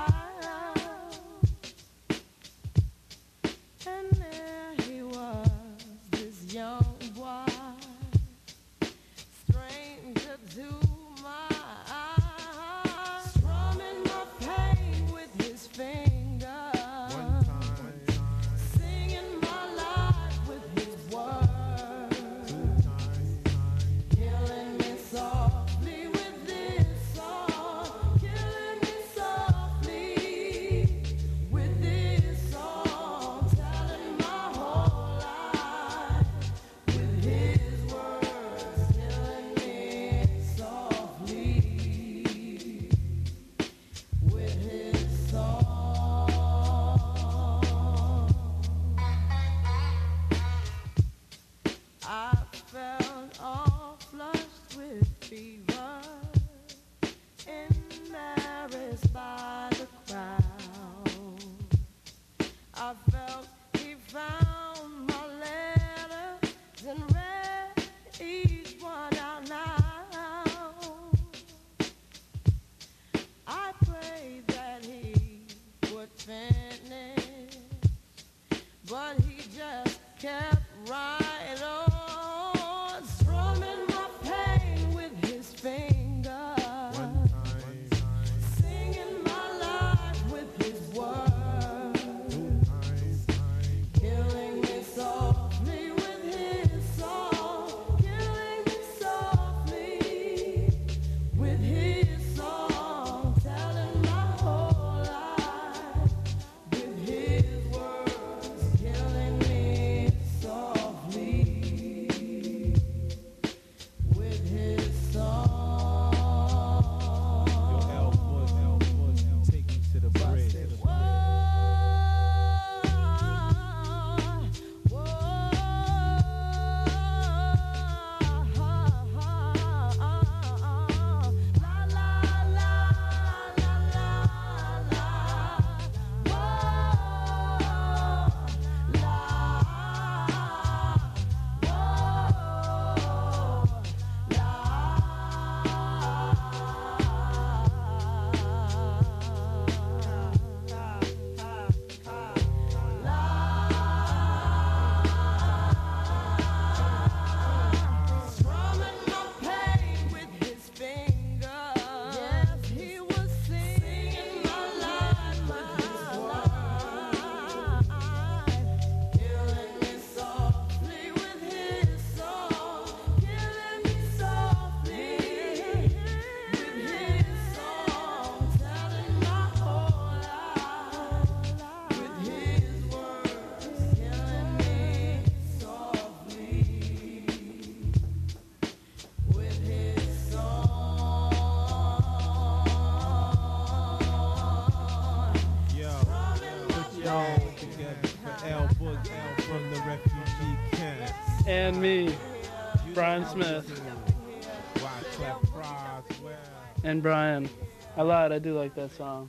S22: I
S15: lied. I do like that song.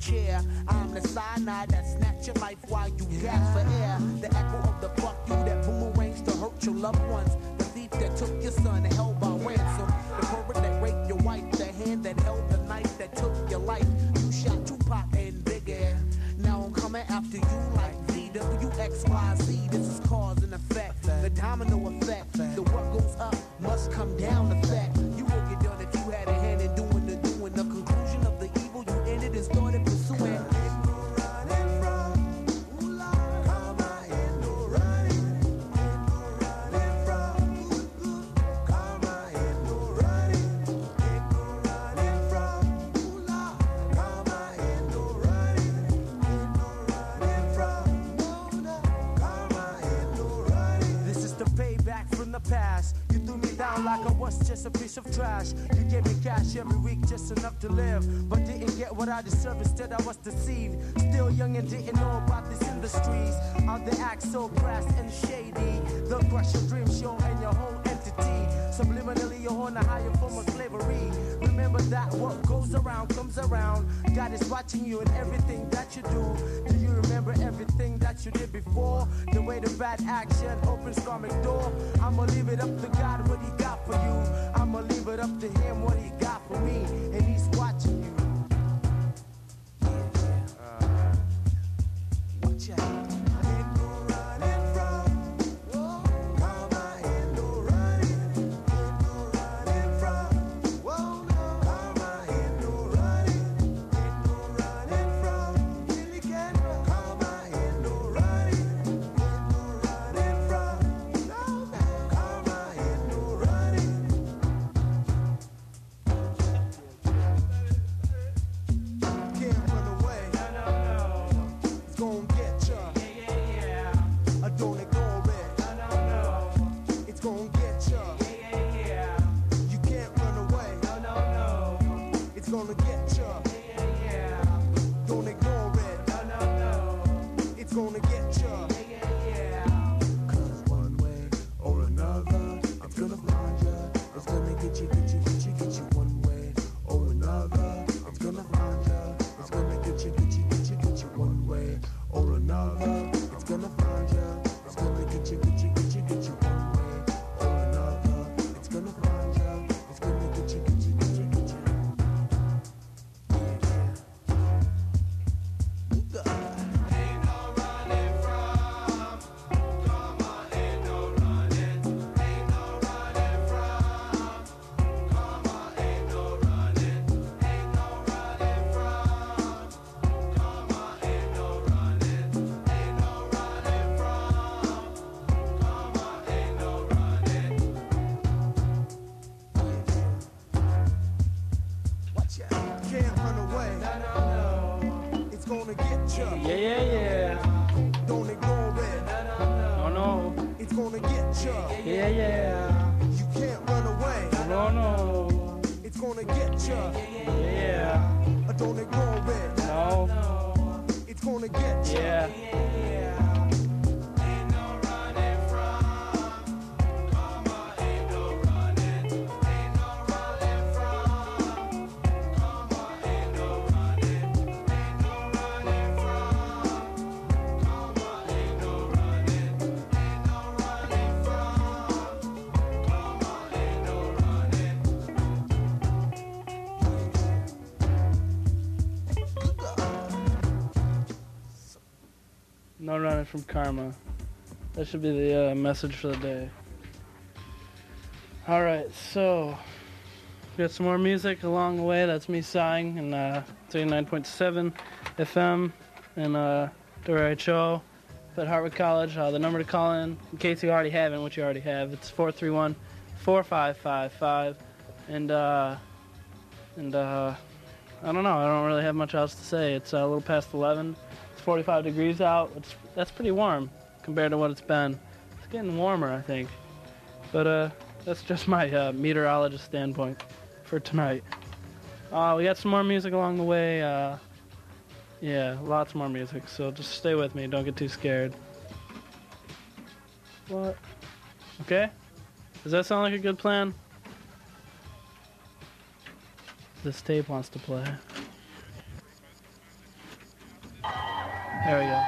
S23: chair. I'm the cyanide that snatch your life while you yeah. gasp for what
S24: I deserved. Instead, I was deceived. Still young and didn't know about these industries. How the
S23: acts so. From
S2: karma. That should be the uh, message for the day. All right, so we got some more music along the way. That's me sighing and uh, 39.7 FM and uh, at Hartwick College. Uh, the number to call in, in case you already haven't, which you already have, it's 431 4555. And, uh, and, uh, I don't know. I don't really have much else to say. It's uh, a little past 11. It's 45 degrees out. It's, that's pretty warm compared to what it's been. It's getting warmer, I think. But uh, that's just my uh, meteorologist standpoint for tonight. Uh, we got some more music along the way. Uh, yeah, lots more music. So just stay with me. Don't get too scared. What? Okay. Does that sound like a good plan? This tape wants to play. There we go.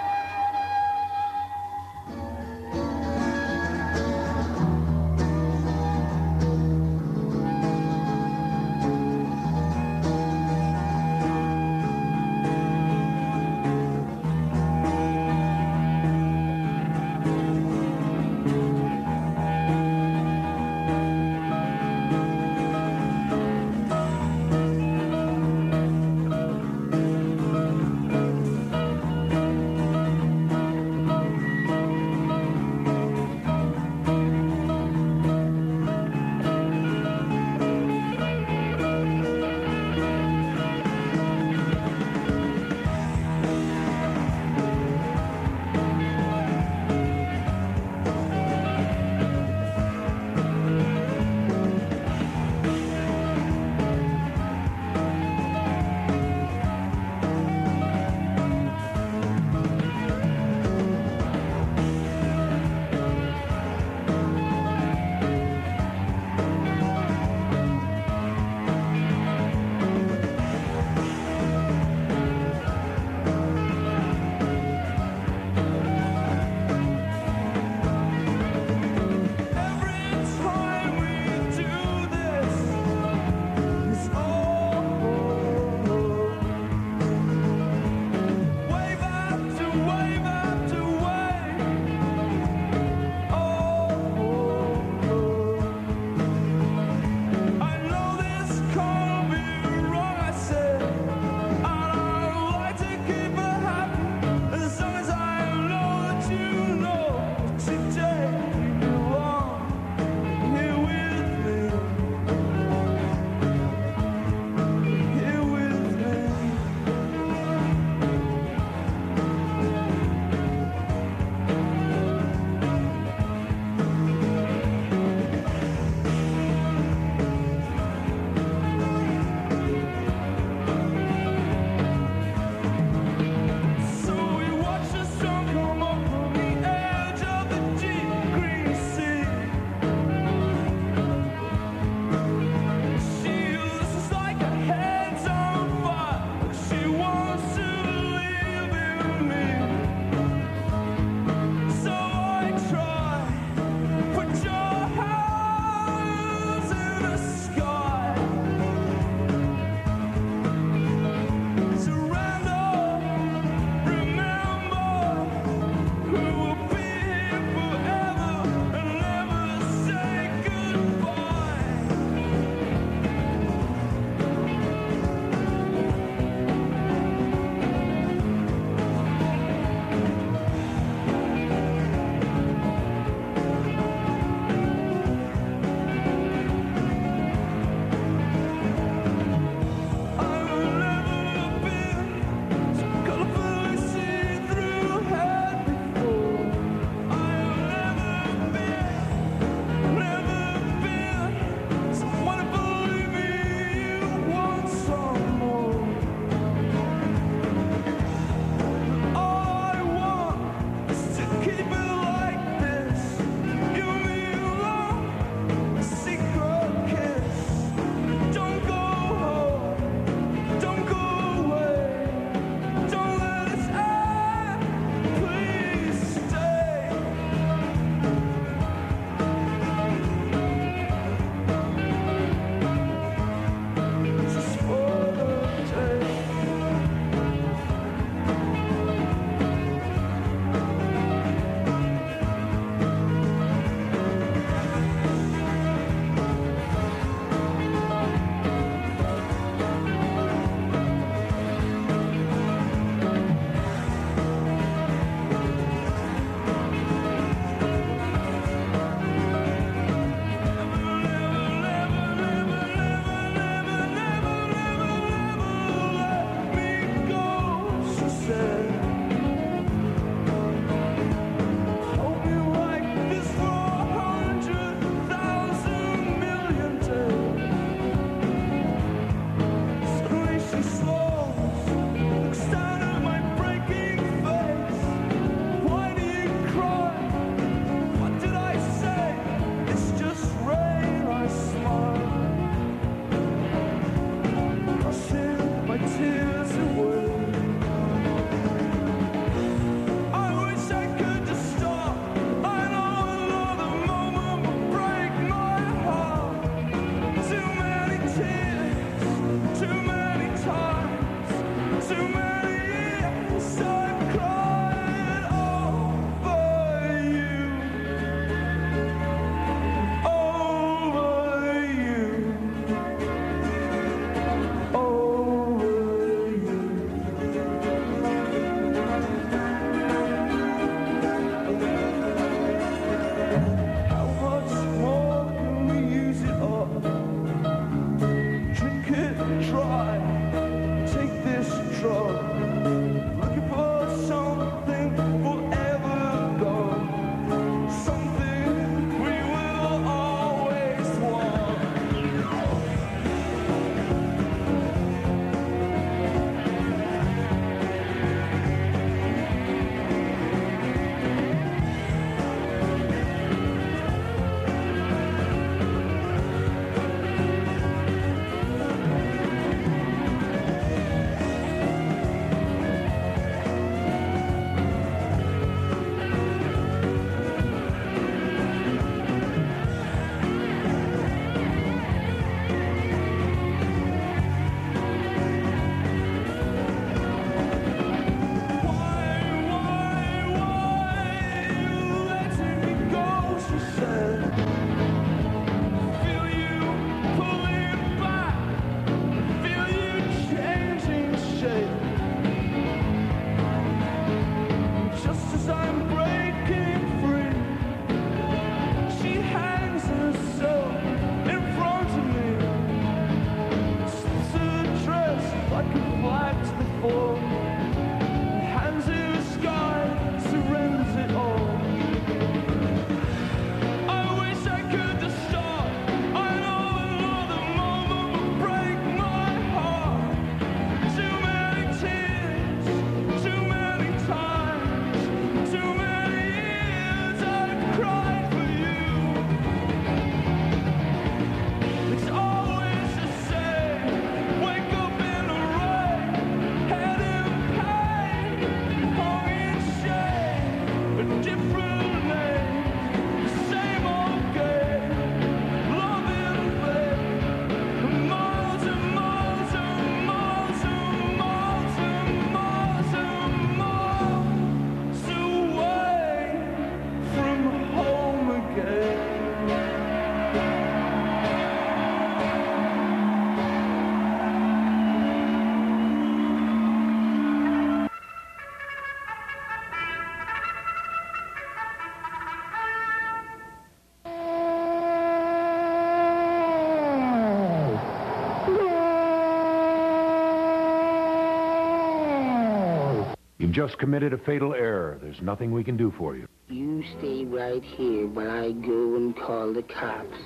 S25: You've just committed a fatal error. There's nothing we can do for you.
S26: You stay right here while I go and call the cops.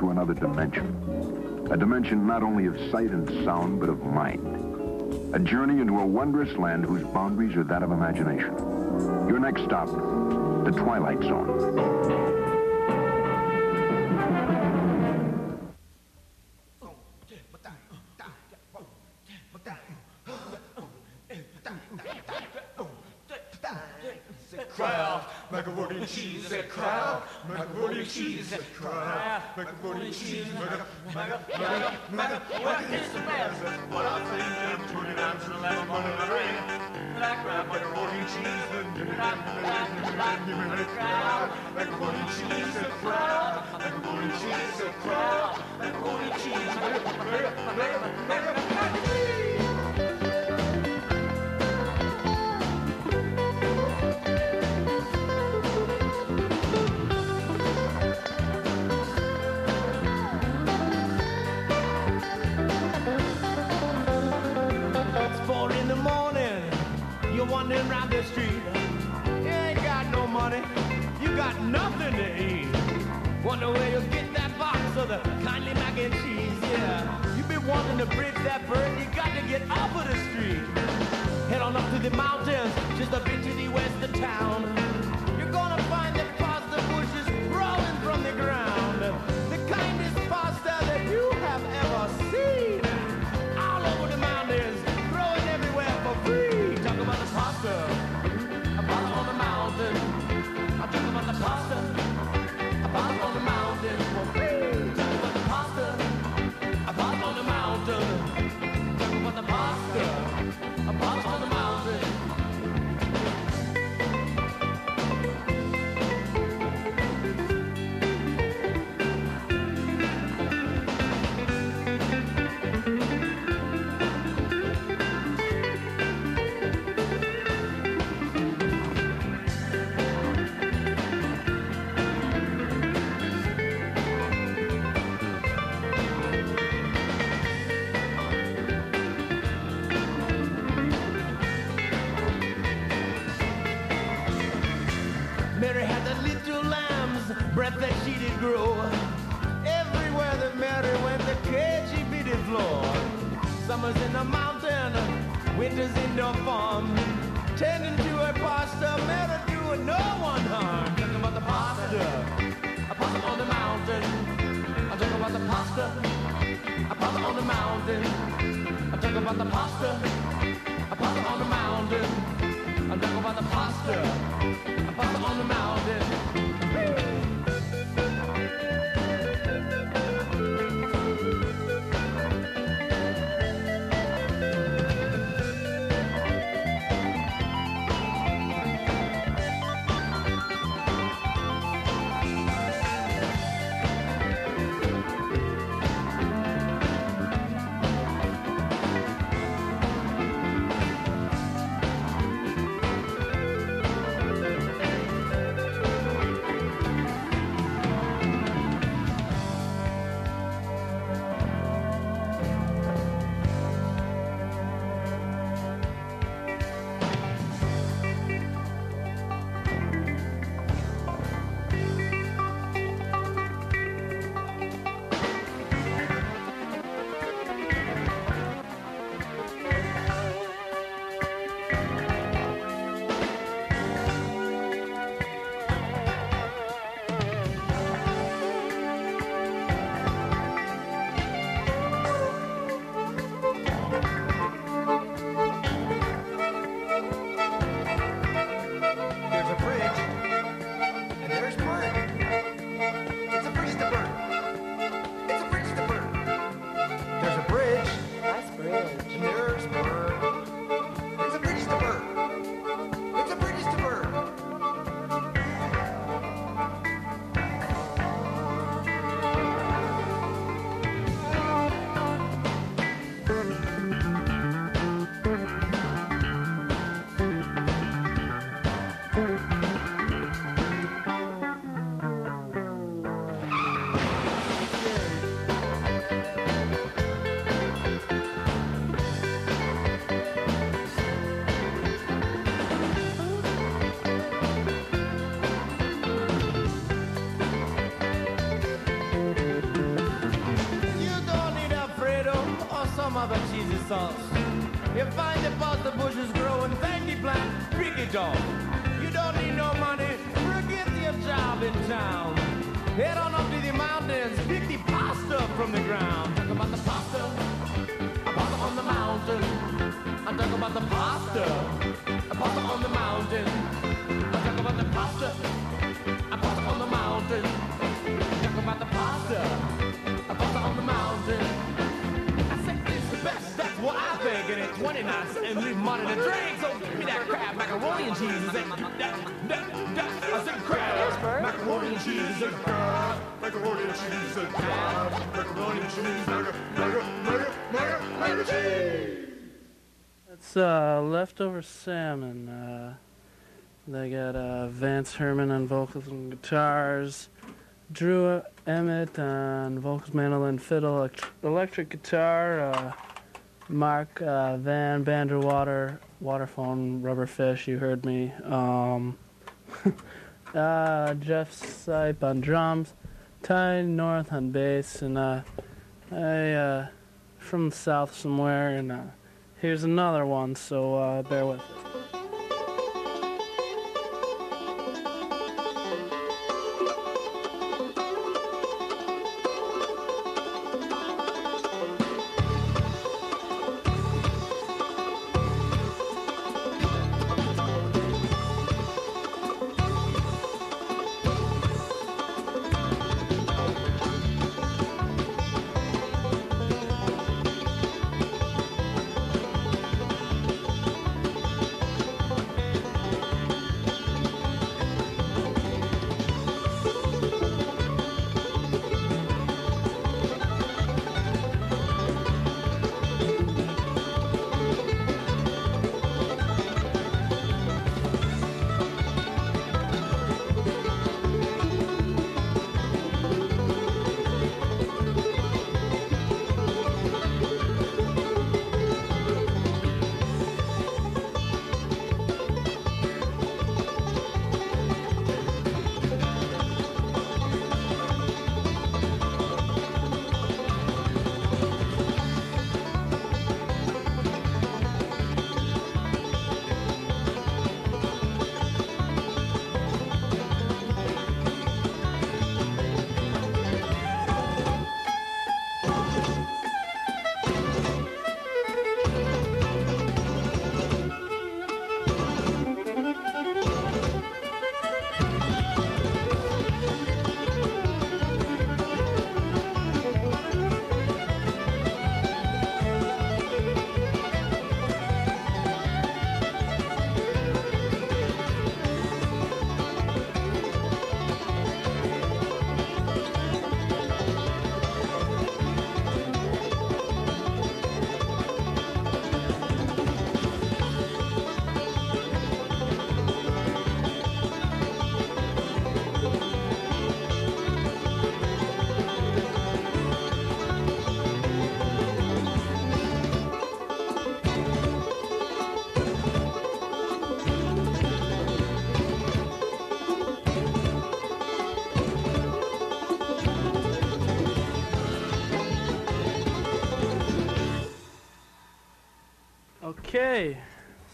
S27: to another dimension. A dimension not only of sight and sound, but of mind. A journey into a wondrous land whose boundaries are that of imagination. Your next stop, the Twilight Zone.
S28: what is the matter? What
S29: I've seen them to the
S28: and
S11: eleven money in the I grab my rolling cheese, and give me that, that, that, give me that crowd. Like rolling cheese and crowd, like rolling cheese and crowd, like rolling cheese
S2: and. Leftover salmon. Uh, they got uh, Vance Herman on vocals and guitars, Drew Emmitt on vocals, mandolin, fiddle, elect- electric guitar, uh, Mark uh, Van Banderwater, waterphone, rubberfish. You heard me. Um, *laughs* uh, Jeff Sipe on drums, Tye North on bass, and uh, I uh, from south somewhere, and here's another one. So uh, bear with it.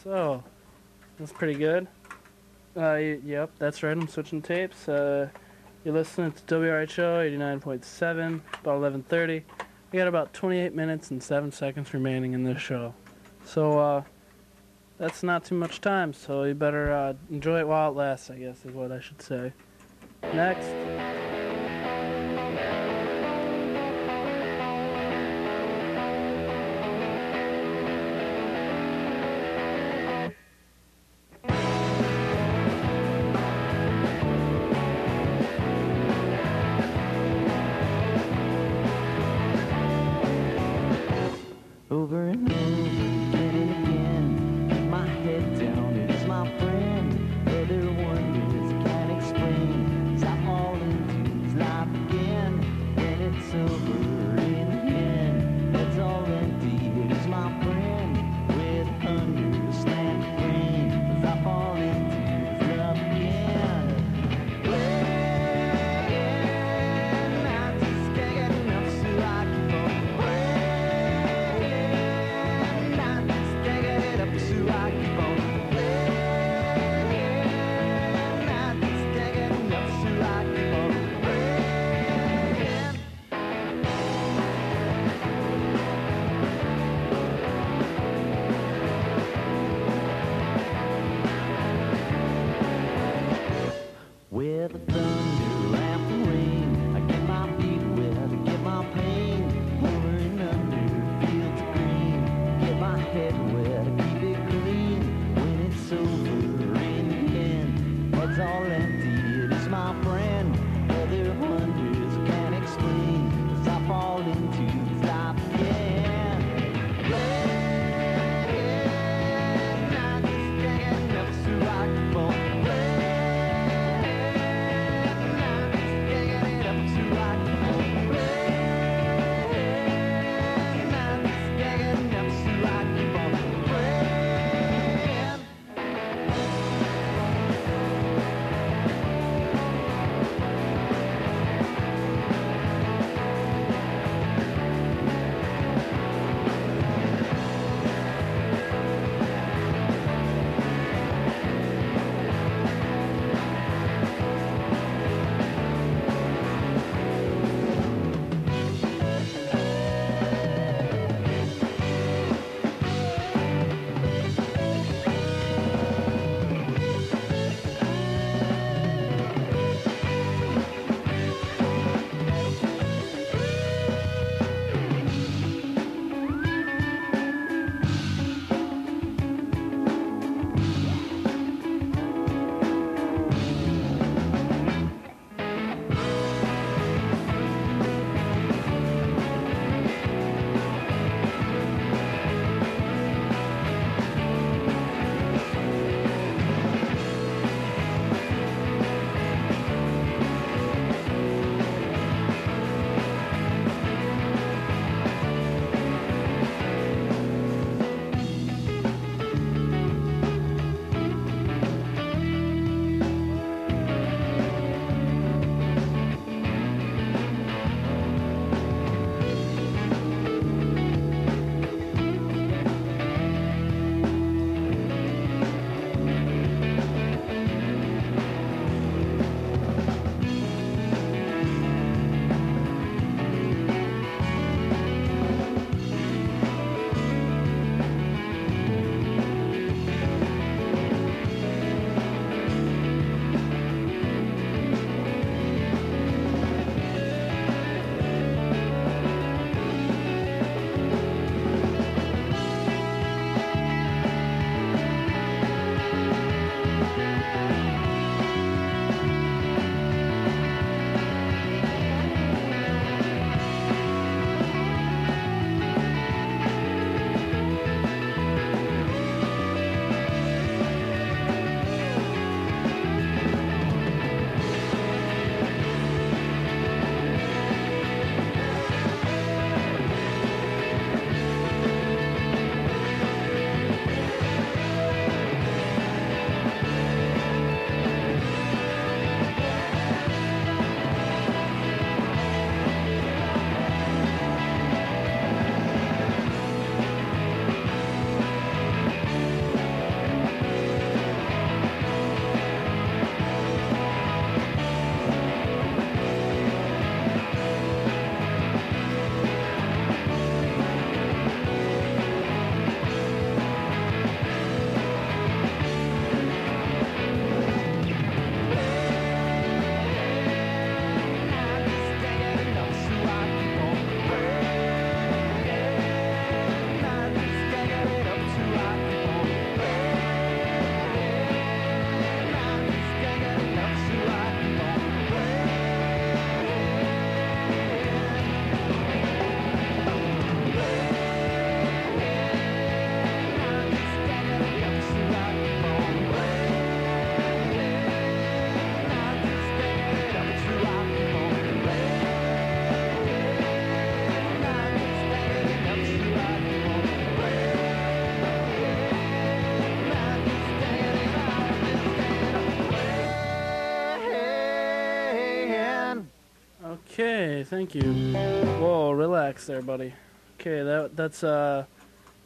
S2: So that's pretty good. Uh, yep, that's right. I'm switching tapes. Uh, you're listening to WRHO 89.7, about 11:30. We got about 28 minutes and seven seconds remaining in this show, so uh, that's not too much time. So you better uh, enjoy it while it lasts. I guess is what I should say. Next. Okay, thank you. Whoa, relax there, buddy. Okay, that that's a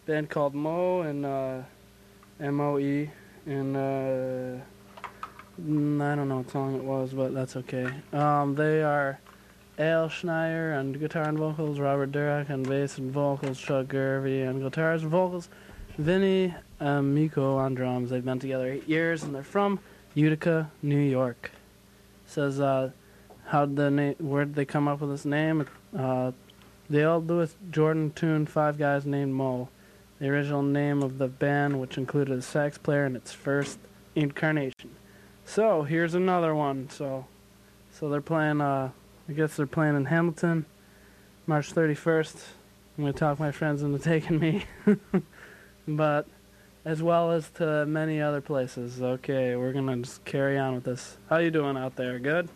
S2: band called Mo and uh, M O E and uh, mm, I don't know what song it was, but that's okay. Um, they are Al Schnier on guitar and vocals, Robert Derhak on bass and vocals, Chuck Garvey on guitars and vocals, Vinnie Amico on drums. They've been together eight years and they're from Utica, New York. Says uh, how the na- where did they come up with this name? Uh, the old Louis Jordan tune, Five Guys Named Moe. the original name of the band, which included a sax player in its first incarnation. So here's another one. So, so they're playing. Uh, I guess they're playing in Hamilton, March 31st. I'm gonna talk my friends into *laughs* taking me, *laughs* but as well as to many other places. Okay, we're gonna just carry on with this. How you doing out there? Good.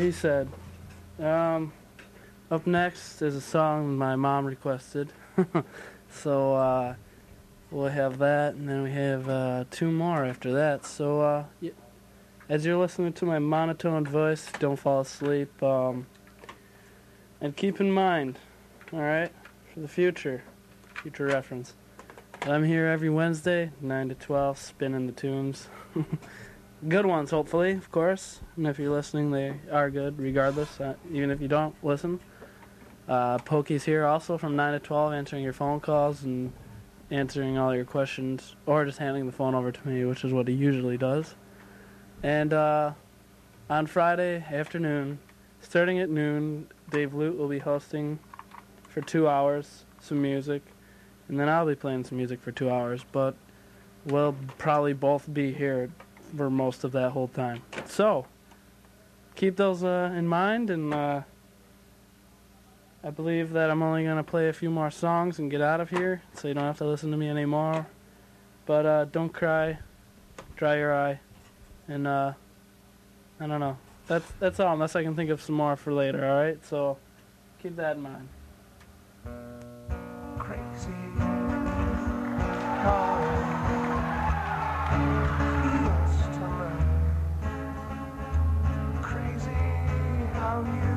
S2: He said. Um, up next is a song my mom requested. *laughs* so uh, we'll have that, and then we have uh, two more after that. So uh, as you're listening to my monotone voice, don't fall asleep. Um, and keep in mind, all right, for the future, future reference. I'm here every Wednesday, 9 to 12, spinning the tunes. *laughs* good ones, hopefully, of course. And if you're listening, they are good, regardless, uh, even if you don't listen. Uh, Pokey's here also from 9 to 12, answering your phone calls and answering all your questions, or just handing the phone over to me, which is what he usually does. And uh, on Friday afternoon, starting at noon, Dave Lute will be hosting for two hours some music, and then I'll be playing some music for two hours, but we'll probably both be here for most of that whole time. So keep those uh, in mind, and uh, I believe that I'm only gonna play a few more songs and get out of here, so you don't have to listen to me anymore. But uh, don't cry, dry your eye, and uh, I don't know. That's that's all, unless I can think of some more for later. All right, so keep that in mind.
S15: Crazy. Oh. down.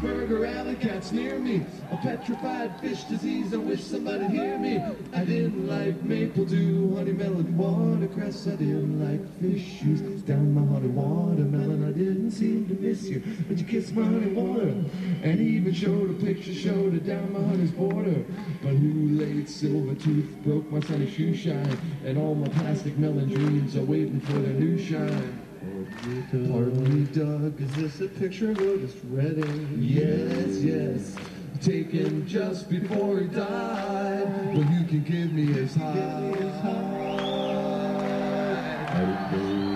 S5: Cheeseburger alley cats near me. A petrified fish disease, I wish somebody'd hear me. I didn't like maple dew, honey melon, watercress. I didn't like fish shoes down my honey watermelon. I didn't seem to miss you, but you kissed my honey water. And even showed a picture, showed it down my honey's border. But who laid silver tooth broke my sunny shoe shine. And all my plastic melon dreams are waiting for their new shine. Pardon me, Doug, is this a picture of Otis Redding? Yes, yes. Taken just before he died. Well, you can give me his high.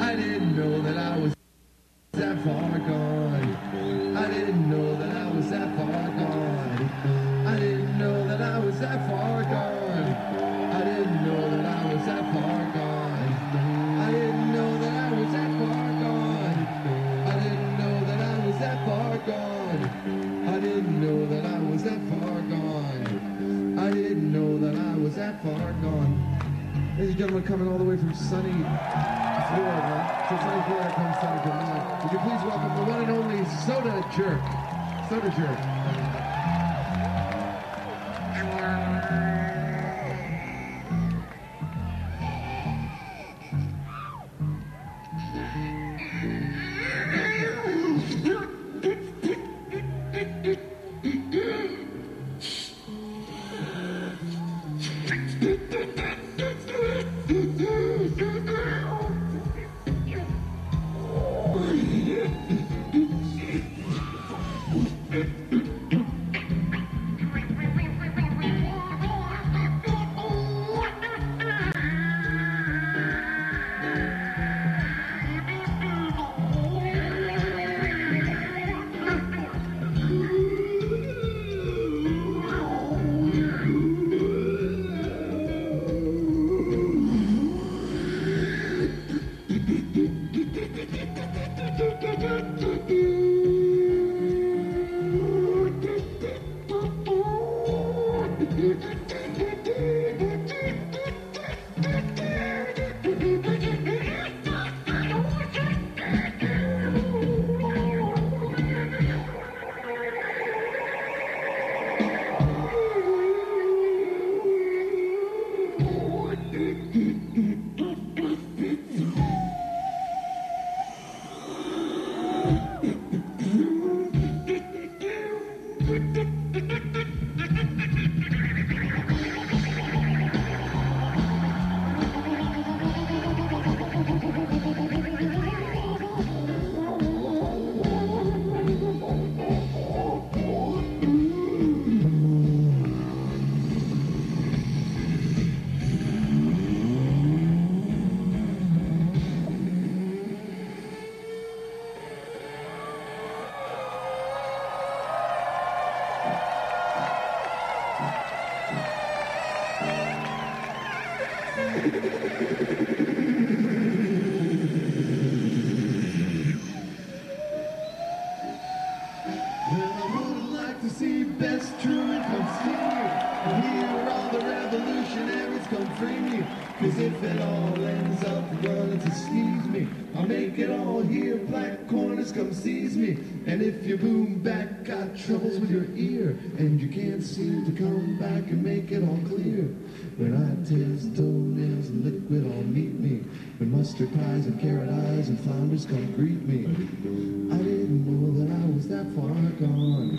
S5: I didn't know that I was that far gone. Coming all the way from sunny Florida, so sunny Florida comes sunny Vermont. Would you please welcome the one and only Soda Jerk. Soda Jerk. To come back and make it all clear. When I taste toenails and liquid all meet me. When mustard pies and carrot eyes and flounders come greet me. I didn't know that I was that far gone.